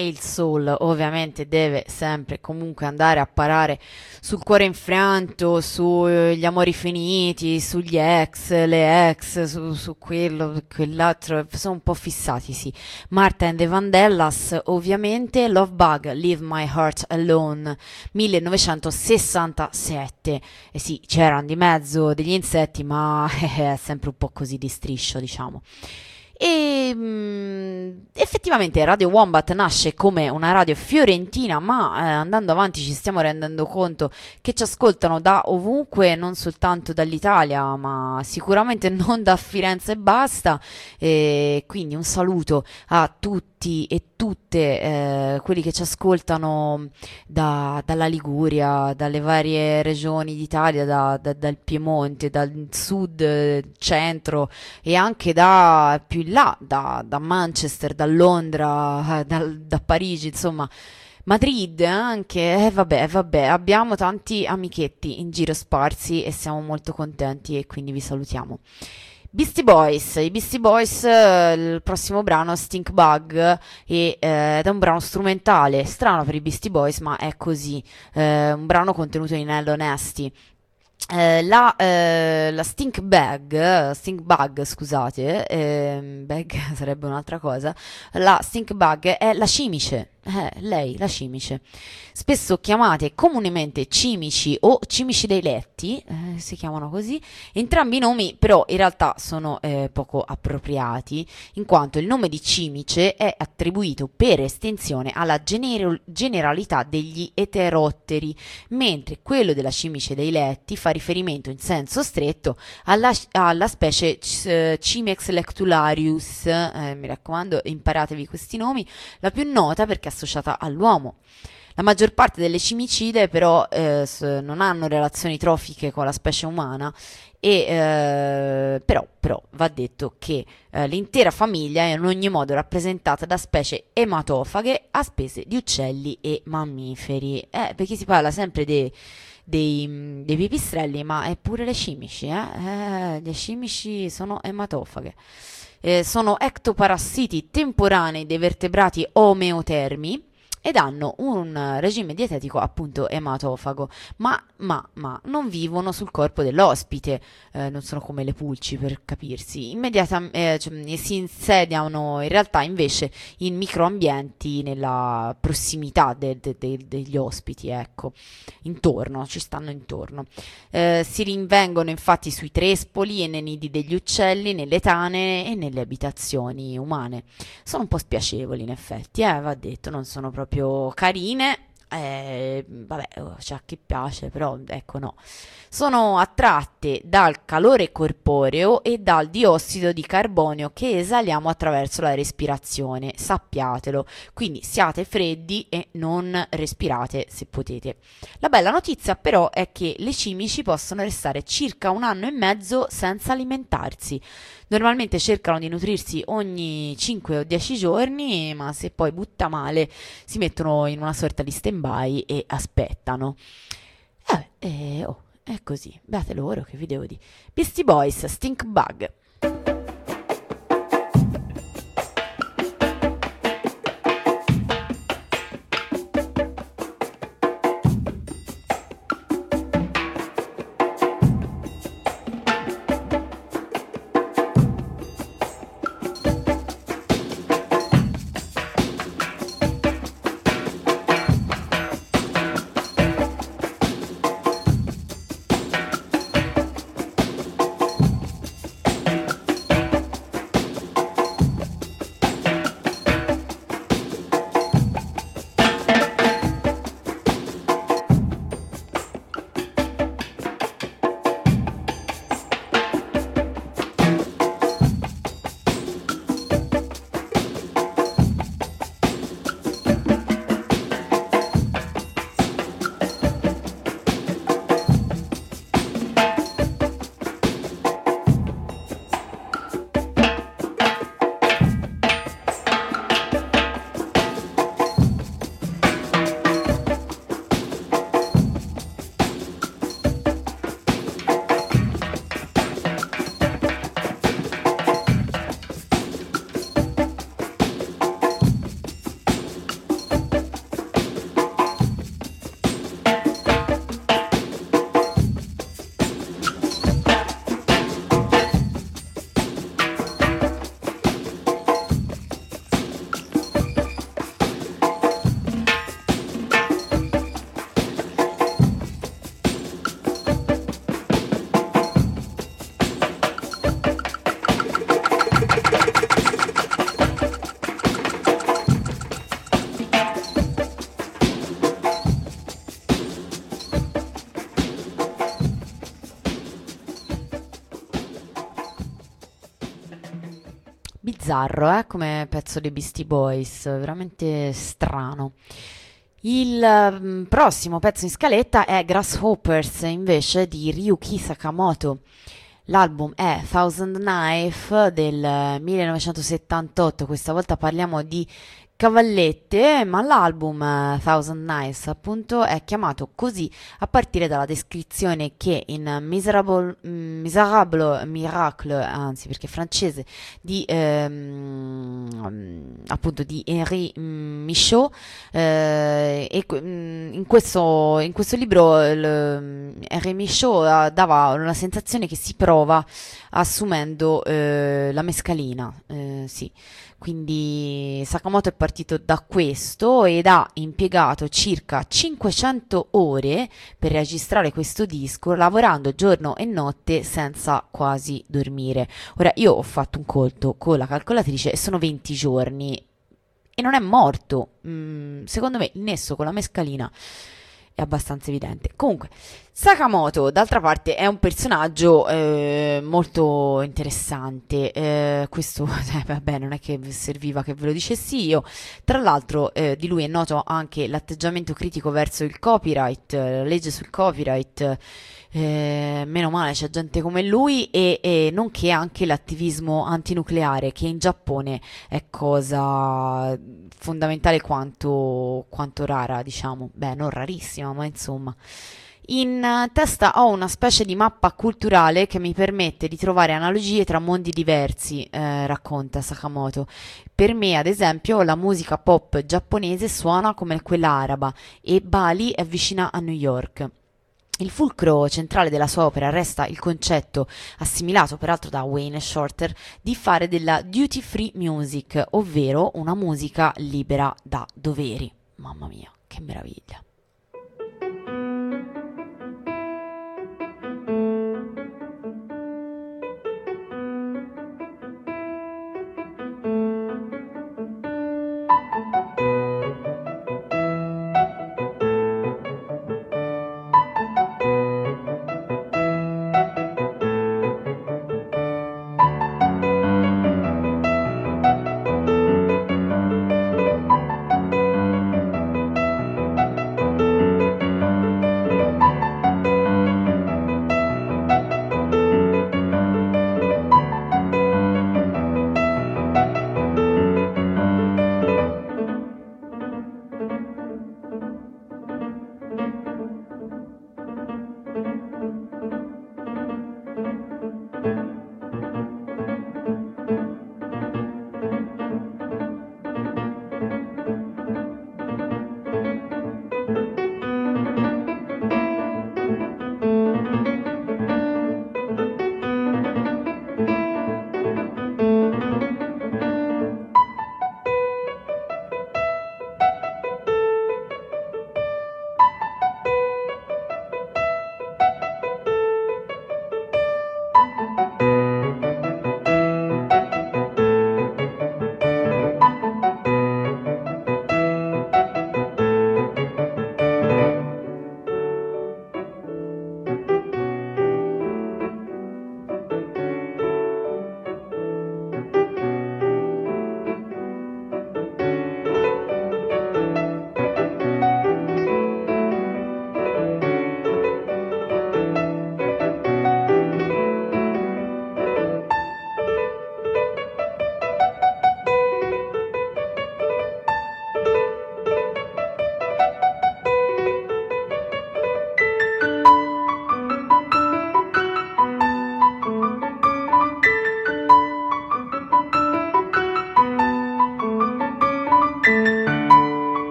B: E il soul ovviamente deve sempre comunque andare a parare sul cuore infranto, sugli amori finiti, sugli ex, le ex, su, su quello, quell'altro, sono un po' fissati, sì. Marta and the Vandellas, ovviamente, Love Bug, Leave My Heart Alone, 1967. E sì, c'erano di mezzo degli insetti, ma è sempre un po' così di striscio, diciamo. E mh, effettivamente Radio Wombat nasce come una radio fiorentina, ma eh, andando avanti ci stiamo rendendo conto che ci ascoltano da ovunque, non soltanto dall'Italia, ma sicuramente non da Firenze e basta. E quindi un saluto a tutti e tutte eh, quelli che ci ascoltano da- dalla Liguria, dalle varie regioni d'Italia, da- da- dal Piemonte, dal sud, centro e anche da più là, da, da Manchester, da Londra, eh, dal- da Parigi, insomma. Madrid anche, eh, vabbè, vabbè, abbiamo tanti amichetti in giro sparsi e siamo molto contenti e quindi vi salutiamo. Beastie Boys, i Beastie Boys, eh, il prossimo brano Stink Bug e, eh, ed è un brano strumentale, strano per i Beastie Boys, ma è così, eh, un brano contenuto in Hello Nasty. Eh, la, eh, la stink bag, eh, stink bug, scusate, ehm, bag sarebbe un'altra cosa. La stink bug è la cimice, eh, lei, la cimice. Spesso chiamate comunemente cimici o cimici dei letti, eh, si chiamano così. Entrambi i nomi, però, in realtà sono eh, poco appropriati, in quanto il nome di cimice è attribuito per estensione alla genero- generalità degli eterotteri, mentre quello della cimice dei letti fa riferimento in senso stretto alla, alla specie C- Cimex lectularius. Eh, mi raccomando, imparatevi questi nomi, la più nota perché è associata all'uomo. La maggior parte delle cimicide però eh, non hanno relazioni trofiche con la specie umana e eh, però, però va detto che eh, l'intera famiglia è in ogni modo rappresentata da specie ematofaghe a spese di uccelli e mammiferi. Eh, perché si parla sempre dei, dei, mm, dei pipistrelli, ma è pure le cimici, eh? Eh, le cimici sono ematofaghe. Eh, sono ectoparassiti temporanei dei vertebrati omeotermi ed hanno un regime dietetico appunto ematofago, ma, ma, ma non vivono sul corpo dell'ospite, eh, non sono come le pulci per capirsi, immediatamente cioè, si insediano in realtà invece in microambienti nella prossimità de- de- de- degli ospiti, ecco, intorno, ci stanno intorno. Eh, si rinvengono infatti sui trespoli e nei nidi degli uccelli, nelle tane e nelle abitazioni umane. Sono un po' spiacevoli in effetti, eh, va detto, non sono proprio carine. Eh, vabbè, oh, c'è a chi piace, però ecco no. Sono attratte dal calore corporeo e dal diossido di carbonio che esaliamo attraverso la respirazione, sappiatelo. Quindi siate freddi e non respirate se potete. La bella notizia però è che le cimici possono restare circa un anno e mezzo senza alimentarsi. Normalmente cercano di nutrirsi ogni 5 o 10 giorni, ma se poi butta male si mettono in una sorta di stand-by e aspettano. Eh, eh, oh, è così. Beate loro, che vi devo dire. Beastie Boys, Stink Bug. Bizzarro, eh, come pezzo dei Beastie Boys, veramente strano. Il mm, prossimo pezzo in scaletta è Grasshoppers invece di Ryuki Sakamoto. L'album è Thousand Knife del 1978, questa volta parliamo di cavallette, ma l'album eh, Thousand Knives appunto è chiamato così a partire dalla descrizione che in Miserable, mm, Miserable Miracle, anzi perché è francese, di ehm, appunto di Henri mm, Michaud eh, e mm, in questo, in questo libro il, Henri Michaud eh, dava una sensazione che si prova assumendo eh, la mescalina, eh, sì. Quindi Sakamoto è partito da questo ed ha impiegato circa 500 ore per registrare questo disco, lavorando giorno e notte senza quasi dormire. Ora io ho fatto un conto con la calcolatrice e sono 20 giorni e non è morto. Mm, secondo me il nesso con la mescalina è abbastanza evidente. Comunque, Sakamoto, d'altra parte, è un personaggio eh, molto interessante. Eh, questo, eh, vabbè, non è che serviva che ve lo dicessi io. Tra l'altro, eh, di lui è noto anche l'atteggiamento critico verso il copyright, la legge sul copyright. Eh, meno male c'è gente come lui e, e nonché anche l'attivismo antinucleare che in Giappone è cosa fondamentale quanto, quanto rara, diciamo. Beh, non rarissima, ma insomma. In testa ho una specie di mappa culturale che mi permette di trovare analogie tra mondi diversi, eh, racconta Sakamoto. Per me, ad esempio, la musica pop giapponese suona come quella araba e Bali è vicina a New York. Il fulcro centrale della sua opera resta il concetto, assimilato peraltro da Wayne Shorter, di fare della duty free music, ovvero una musica libera da doveri. Mamma mia, che meraviglia.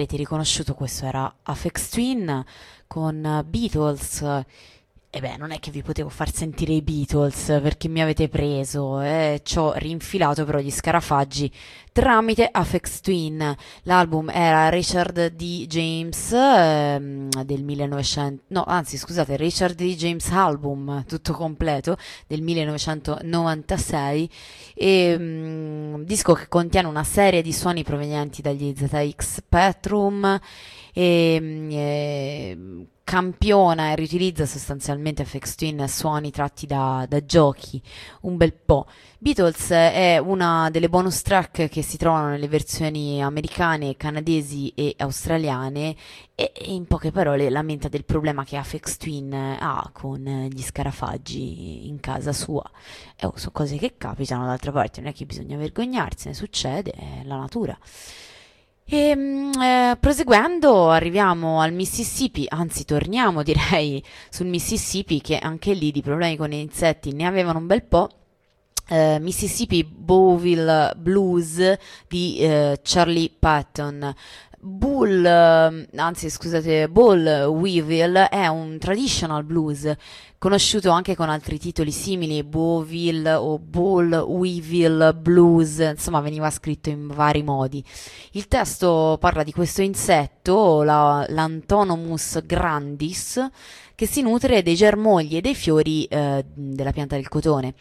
B: L'avrete riconosciuto, questo era Afex Twin con Beatles. E beh, non è che vi potevo far sentire i Beatles perché mi avete preso e ci ho rinfilato però gli scarafaggi tramite Afex Twin. L'album era Richard D. James ehm, del 1900, no, anzi, scusate, Richard D. James Album, tutto completo, del 1996 e mm, disco che contiene una serie di suoni provenienti dagli ZX Spectrum e, mm, e campiona e riutilizza sostanzialmente FX Twin suoni tratti da, da giochi un bel po'. Beatles è una delle bonus track che si trovano nelle versioni americane, canadesi e australiane e in poche parole lamenta del problema che Afex Twin ha con gli scarafaggi in casa sua. E oh, sono cose che capitano, d'altra parte non è che bisogna vergognarsene, succede, è la natura. E mm, eh, proseguendo arriviamo al Mississippi, anzi torniamo direi sul Mississippi che anche lì di problemi con gli insetti ne avevano un bel po'. Eh, Mississippi Bowville Blues di eh, Charlie Patton. Bull, eh, anzi scusate, Bull Weevil è un traditional blues conosciuto anche con altri titoli simili, Bowville o Bull Weevil Blues, insomma veniva scritto in vari modi. Il testo parla di questo insetto, la, l'Antonomus grandis, che si nutre dei germogli e dei fiori eh, della pianta del cotone.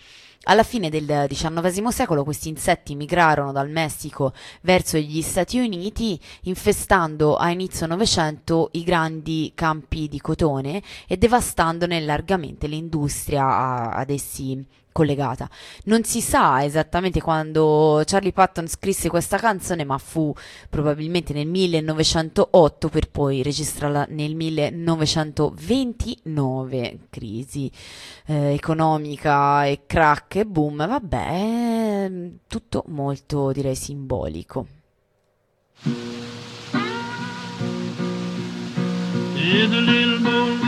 B: Alla fine del XIX secolo questi insetti migrarono dal Messico verso gli Stati Uniti, infestando a inizio Novecento i grandi campi di cotone e devastandone largamente l'industria ad essi collegata. Non si sa esattamente quando Charlie Patton scrisse questa canzone, ma fu probabilmente nel 1908 per poi registrarla nel 1929. Crisi eh, economica e crack e boom, vabbè, tutto molto direi simbolico.
C: Is a little boy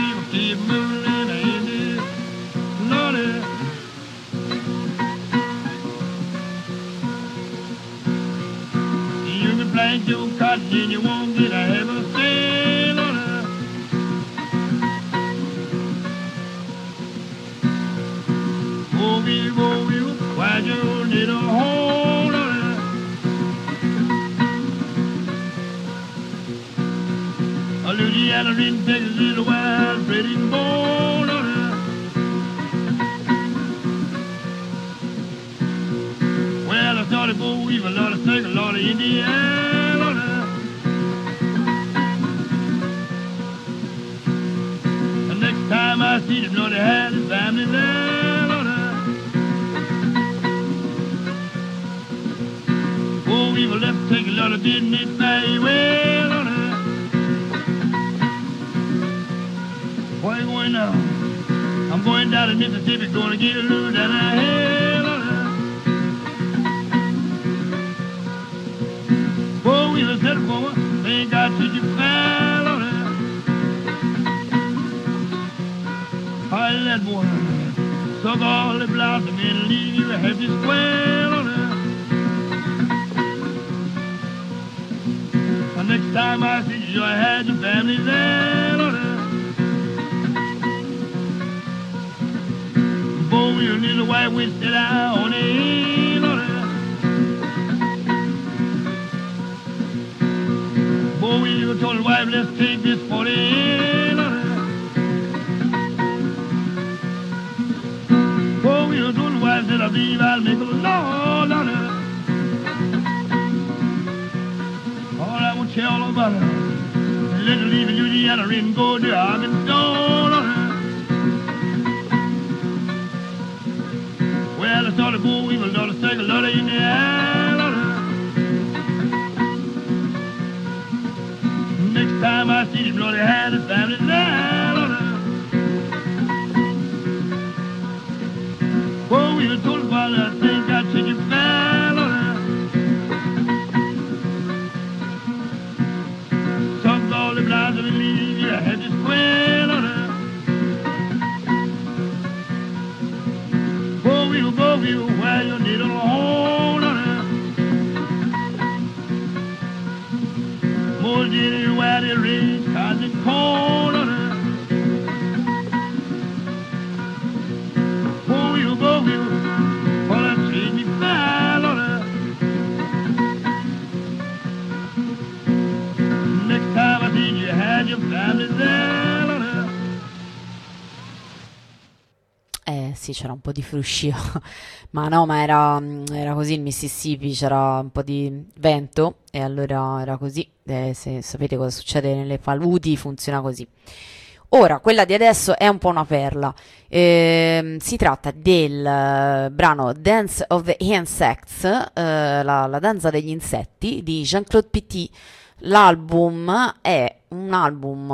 C: Can your cotton you won't get a a cent on. Oh, you, oh, you, you little hole on it? A Louisiana in Texas is a wild breeding bone on her. Well, I started weave a lot of take a lot of Indiana know they had his family there her. Oh, we were left take a lot of didn't it very well her. Where you going now? I'm going down to Mississippi, gonna get a little down the hill on her. Four wheeler set for ain't got to you bad boy. Suck all the blossom and leave you a happy square on earth. The next time I see you, I had your family there on earth. Boy, you need white witch that I own it on earth. Boy, you told wife, let's take this 40 la viva el. All I will tell about her, little leaving Louisiana and go there, I've been down on. Well, it's not a good weevil, not a second, not in the air. Next time I see him, Lord, he had his family now. you told about that
B: thing. Sì, c'era un po' di fruscio, ma no, ma era, mm, era così il Mississippi, c'era un po' di vento e allora era così. Eh, se sapete cosa succede nelle paludi, funziona così. Ora, quella di adesso è un po' una perla. Ehm, si tratta del eh, brano Dance of the Insects, eh, la, la danza degli insetti di Jean-Claude Petit. L'album è un album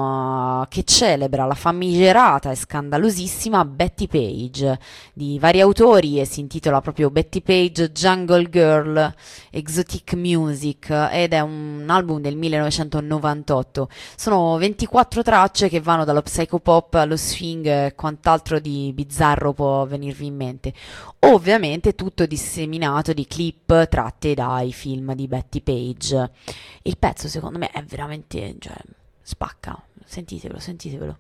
B: eh, che celebra la famigerata e scandalosissima Betty Page di vari autori e si intitola proprio Betty Page Jungle Girl Exotic Music ed è un album del 1998. Sono 24 tracce che vanno dallo psychopop allo swing e quant'altro di bizzarro può venirvi in mente. Ovviamente tutto disseminato di clip tratte dai film di Betty Page. Il pezzo secondo me è veramente, cioè, spacca. Sentitevelo, sentitevelo.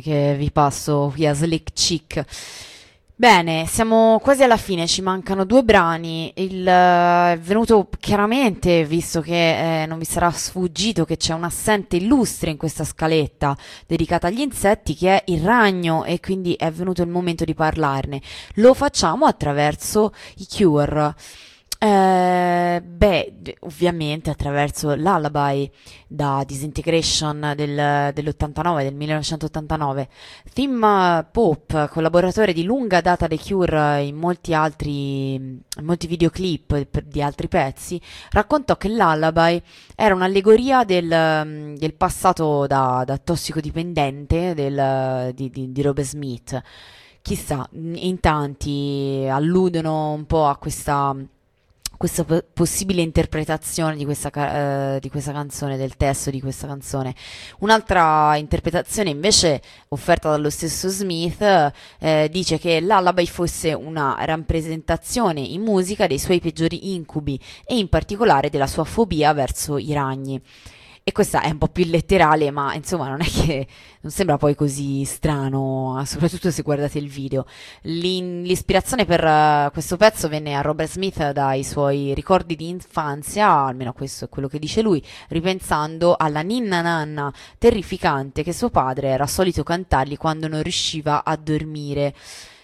B: Che vi passo qui a Slick Chick. Bene, siamo quasi alla fine, ci mancano due brani. Il, eh, è venuto chiaramente, visto che eh, non vi sarà sfuggito che c'è un assente illustre in questa scaletta dedicata agli insetti, che è il ragno, e quindi è venuto il momento di parlarne. Lo facciamo attraverso i Cure. Eh, beh, ovviamente attraverso l'Alibi da Disintegration del, dell'89, del 1989. Tim Pope, collaboratore di lunga data dei Cure in molti altri, in molti videoclip di altri pezzi, raccontò che l'Alibi era un'allegoria del, del passato da, da tossicodipendente del, di, di, di Robert Smith. Chissà, in tanti alludono un po' a questa questa po- possibile interpretazione di questa, ca- eh, di questa canzone, del testo di questa canzone. Un'altra interpretazione invece offerta dallo stesso Smith eh, dice che l'Alabai fosse una rappresentazione in musica dei suoi peggiori incubi e in particolare della sua fobia verso i ragni. E questa è un po' più letterale, ma insomma non è che non sembra poi così strano, soprattutto se guardate il video. L'in- l'ispirazione per eh, questo pezzo venne a Robert Smith dai suoi ricordi di infanzia, almeno questo è quello che dice lui, ripensando alla ninna nanna terrificante che suo padre era solito cantargli quando non riusciva a dormire.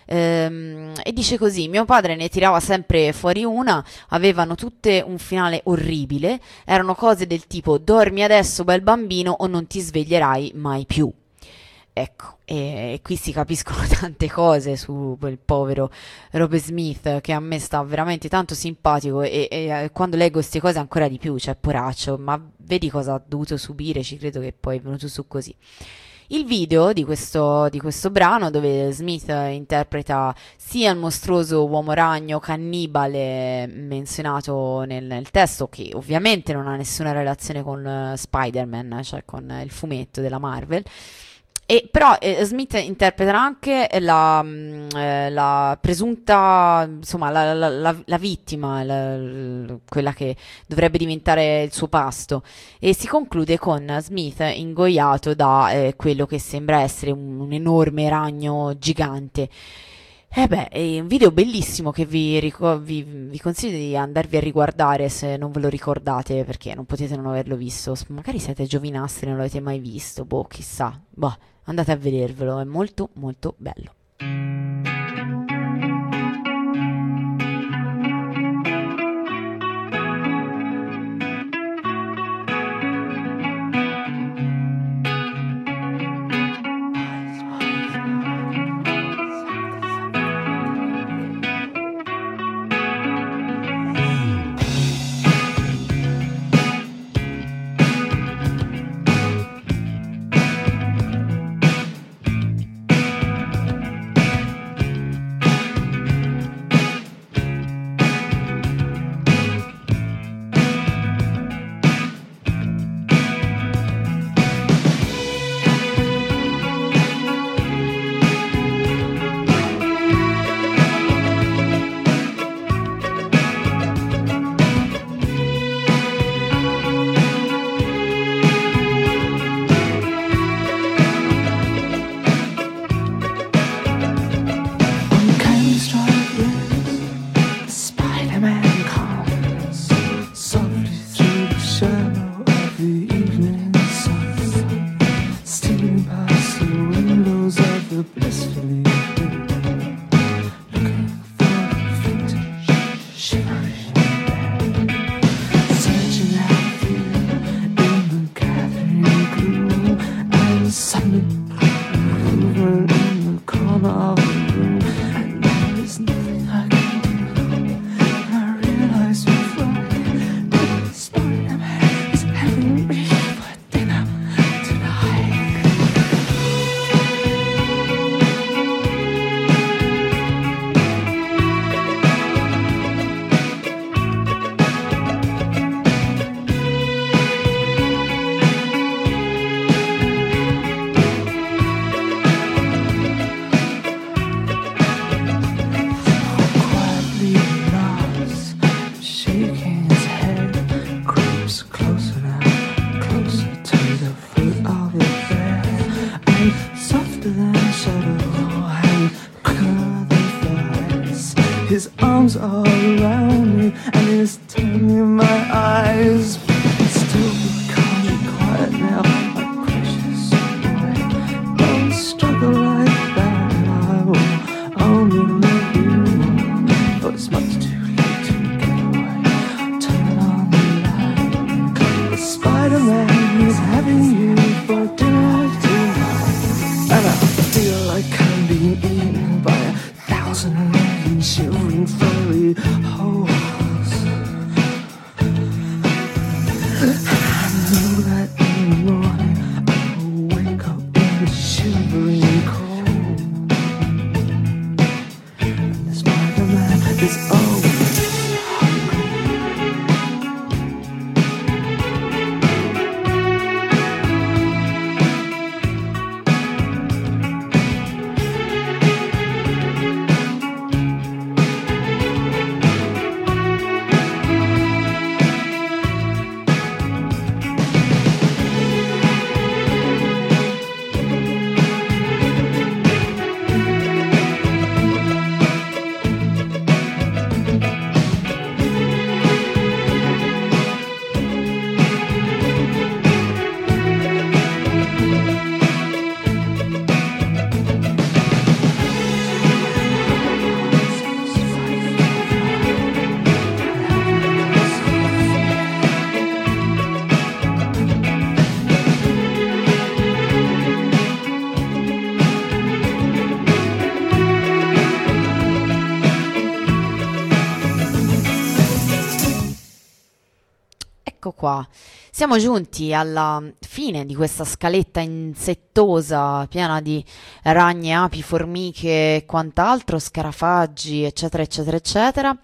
B: Ehm, e dice così: Mio padre ne tirava sempre fuori una, avevano tutte un finale orribile, erano cose del tipo dormi adesso, bel bambino, o non ti sveglierai mai più. Ecco, e, e qui si capiscono tante cose su quel povero Robert Smith che a me sta veramente tanto simpatico e, e, eh, quando leggo queste cose ancora di più, cioè poraccio, ma vedi cosa ha dovuto subire, ci credo che poi è venuto su così. Il video di questo, di questo brano, dove Smith interpreta sia il mostruoso uomo ragno cannibale menzionato nel, nel testo, che ovviamente non ha nessuna relazione con eh, Spider-Man, cioè con il fumetto della Marvel. E però eh, Smith interpreta anche la, mm, eh, la presunta, insomma, la, la- la- vittima, quella che dovrebbe diventare il suo pasto. E si conclude con Smith ingoiato da eh, quello che sembra essere un, un enorme ragno gigante. Eh beh, è un video bellissimo che vi, vi- vi consiglio di andarvi a riguardare se non ve lo ricordate, perché non potete non averlo visto. Magari siete giovinastri e non l'avete mai visto, boh, chissà. Boh, andate a vedervelo, è molto molto bello. Siamo giunti alla fine di questa scaletta insettosa, piena di ragne, api, formiche e quant'altro, scarafaggi, eccetera, eccetera, eccetera.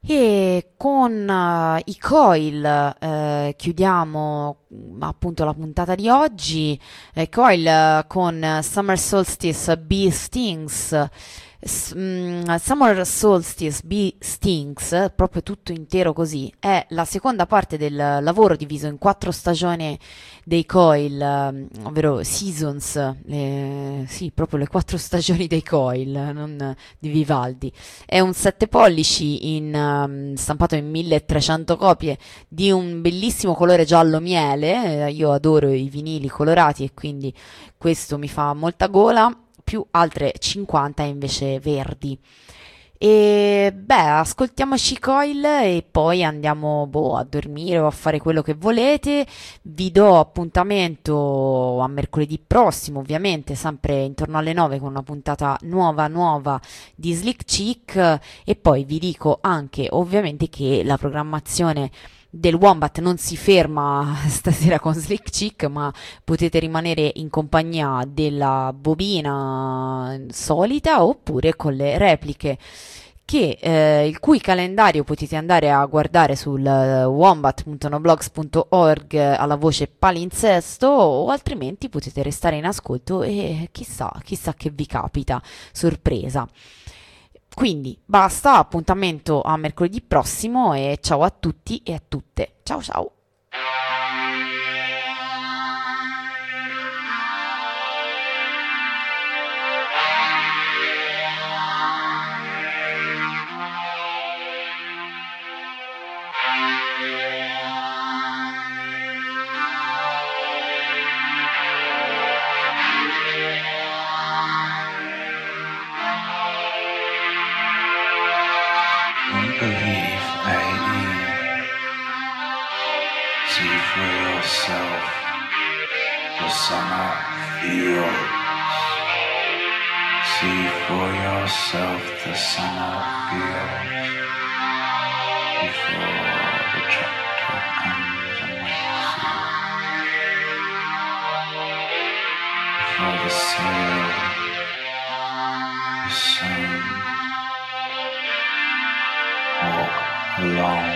B: E con eh, i coil eh, chiudiamo mm, appunto la puntata di oggi. Eh, coil eh, con Summer Solstice Bee Stings. Mm, Summer Solstice Bee Stings, proprio tutto intero così, è la seconda parte del lavoro diviso in quattro stagioni dei coil, ehm, ovvero seasons, le- sì, proprio le quattro stagioni dei coil, non di Vivaldi. È un 7 pollici in, ehm, stampato in 1300 copie di un bellissimo colore giallo miele. eh, io adoro i vinili colorati e quindi questo mi fa molta gola, più altre 50 invece verdi. E beh, ascoltiamoci Coil e poi andiamo boh, a dormire o a fare quello che volete. Vi do appuntamento a mercoledì prossimo, ovviamente, sempre intorno alle 9 con una puntata nuova nuova di Slick Chick e poi vi dico anche ovviamente che la programmazione del Wombat non si ferma stasera con Slick Chick, ma potete rimanere in compagnia della bobina solita oppure con le repliche che, eh, il cui calendario potete andare a guardare sul eh, wombat.noblogs.org alla voce palinsesto o altrimenti potete restare in ascolto e chissà, chissà che vi capita, sorpresa. Quindi basta, appuntamento a mercoledì prossimo e ciao a tutti e a tutte. Ciao ciao.
E: Yourself the summer fields. Before the tractor comes and wakes you. Before the sail is sown. Walk along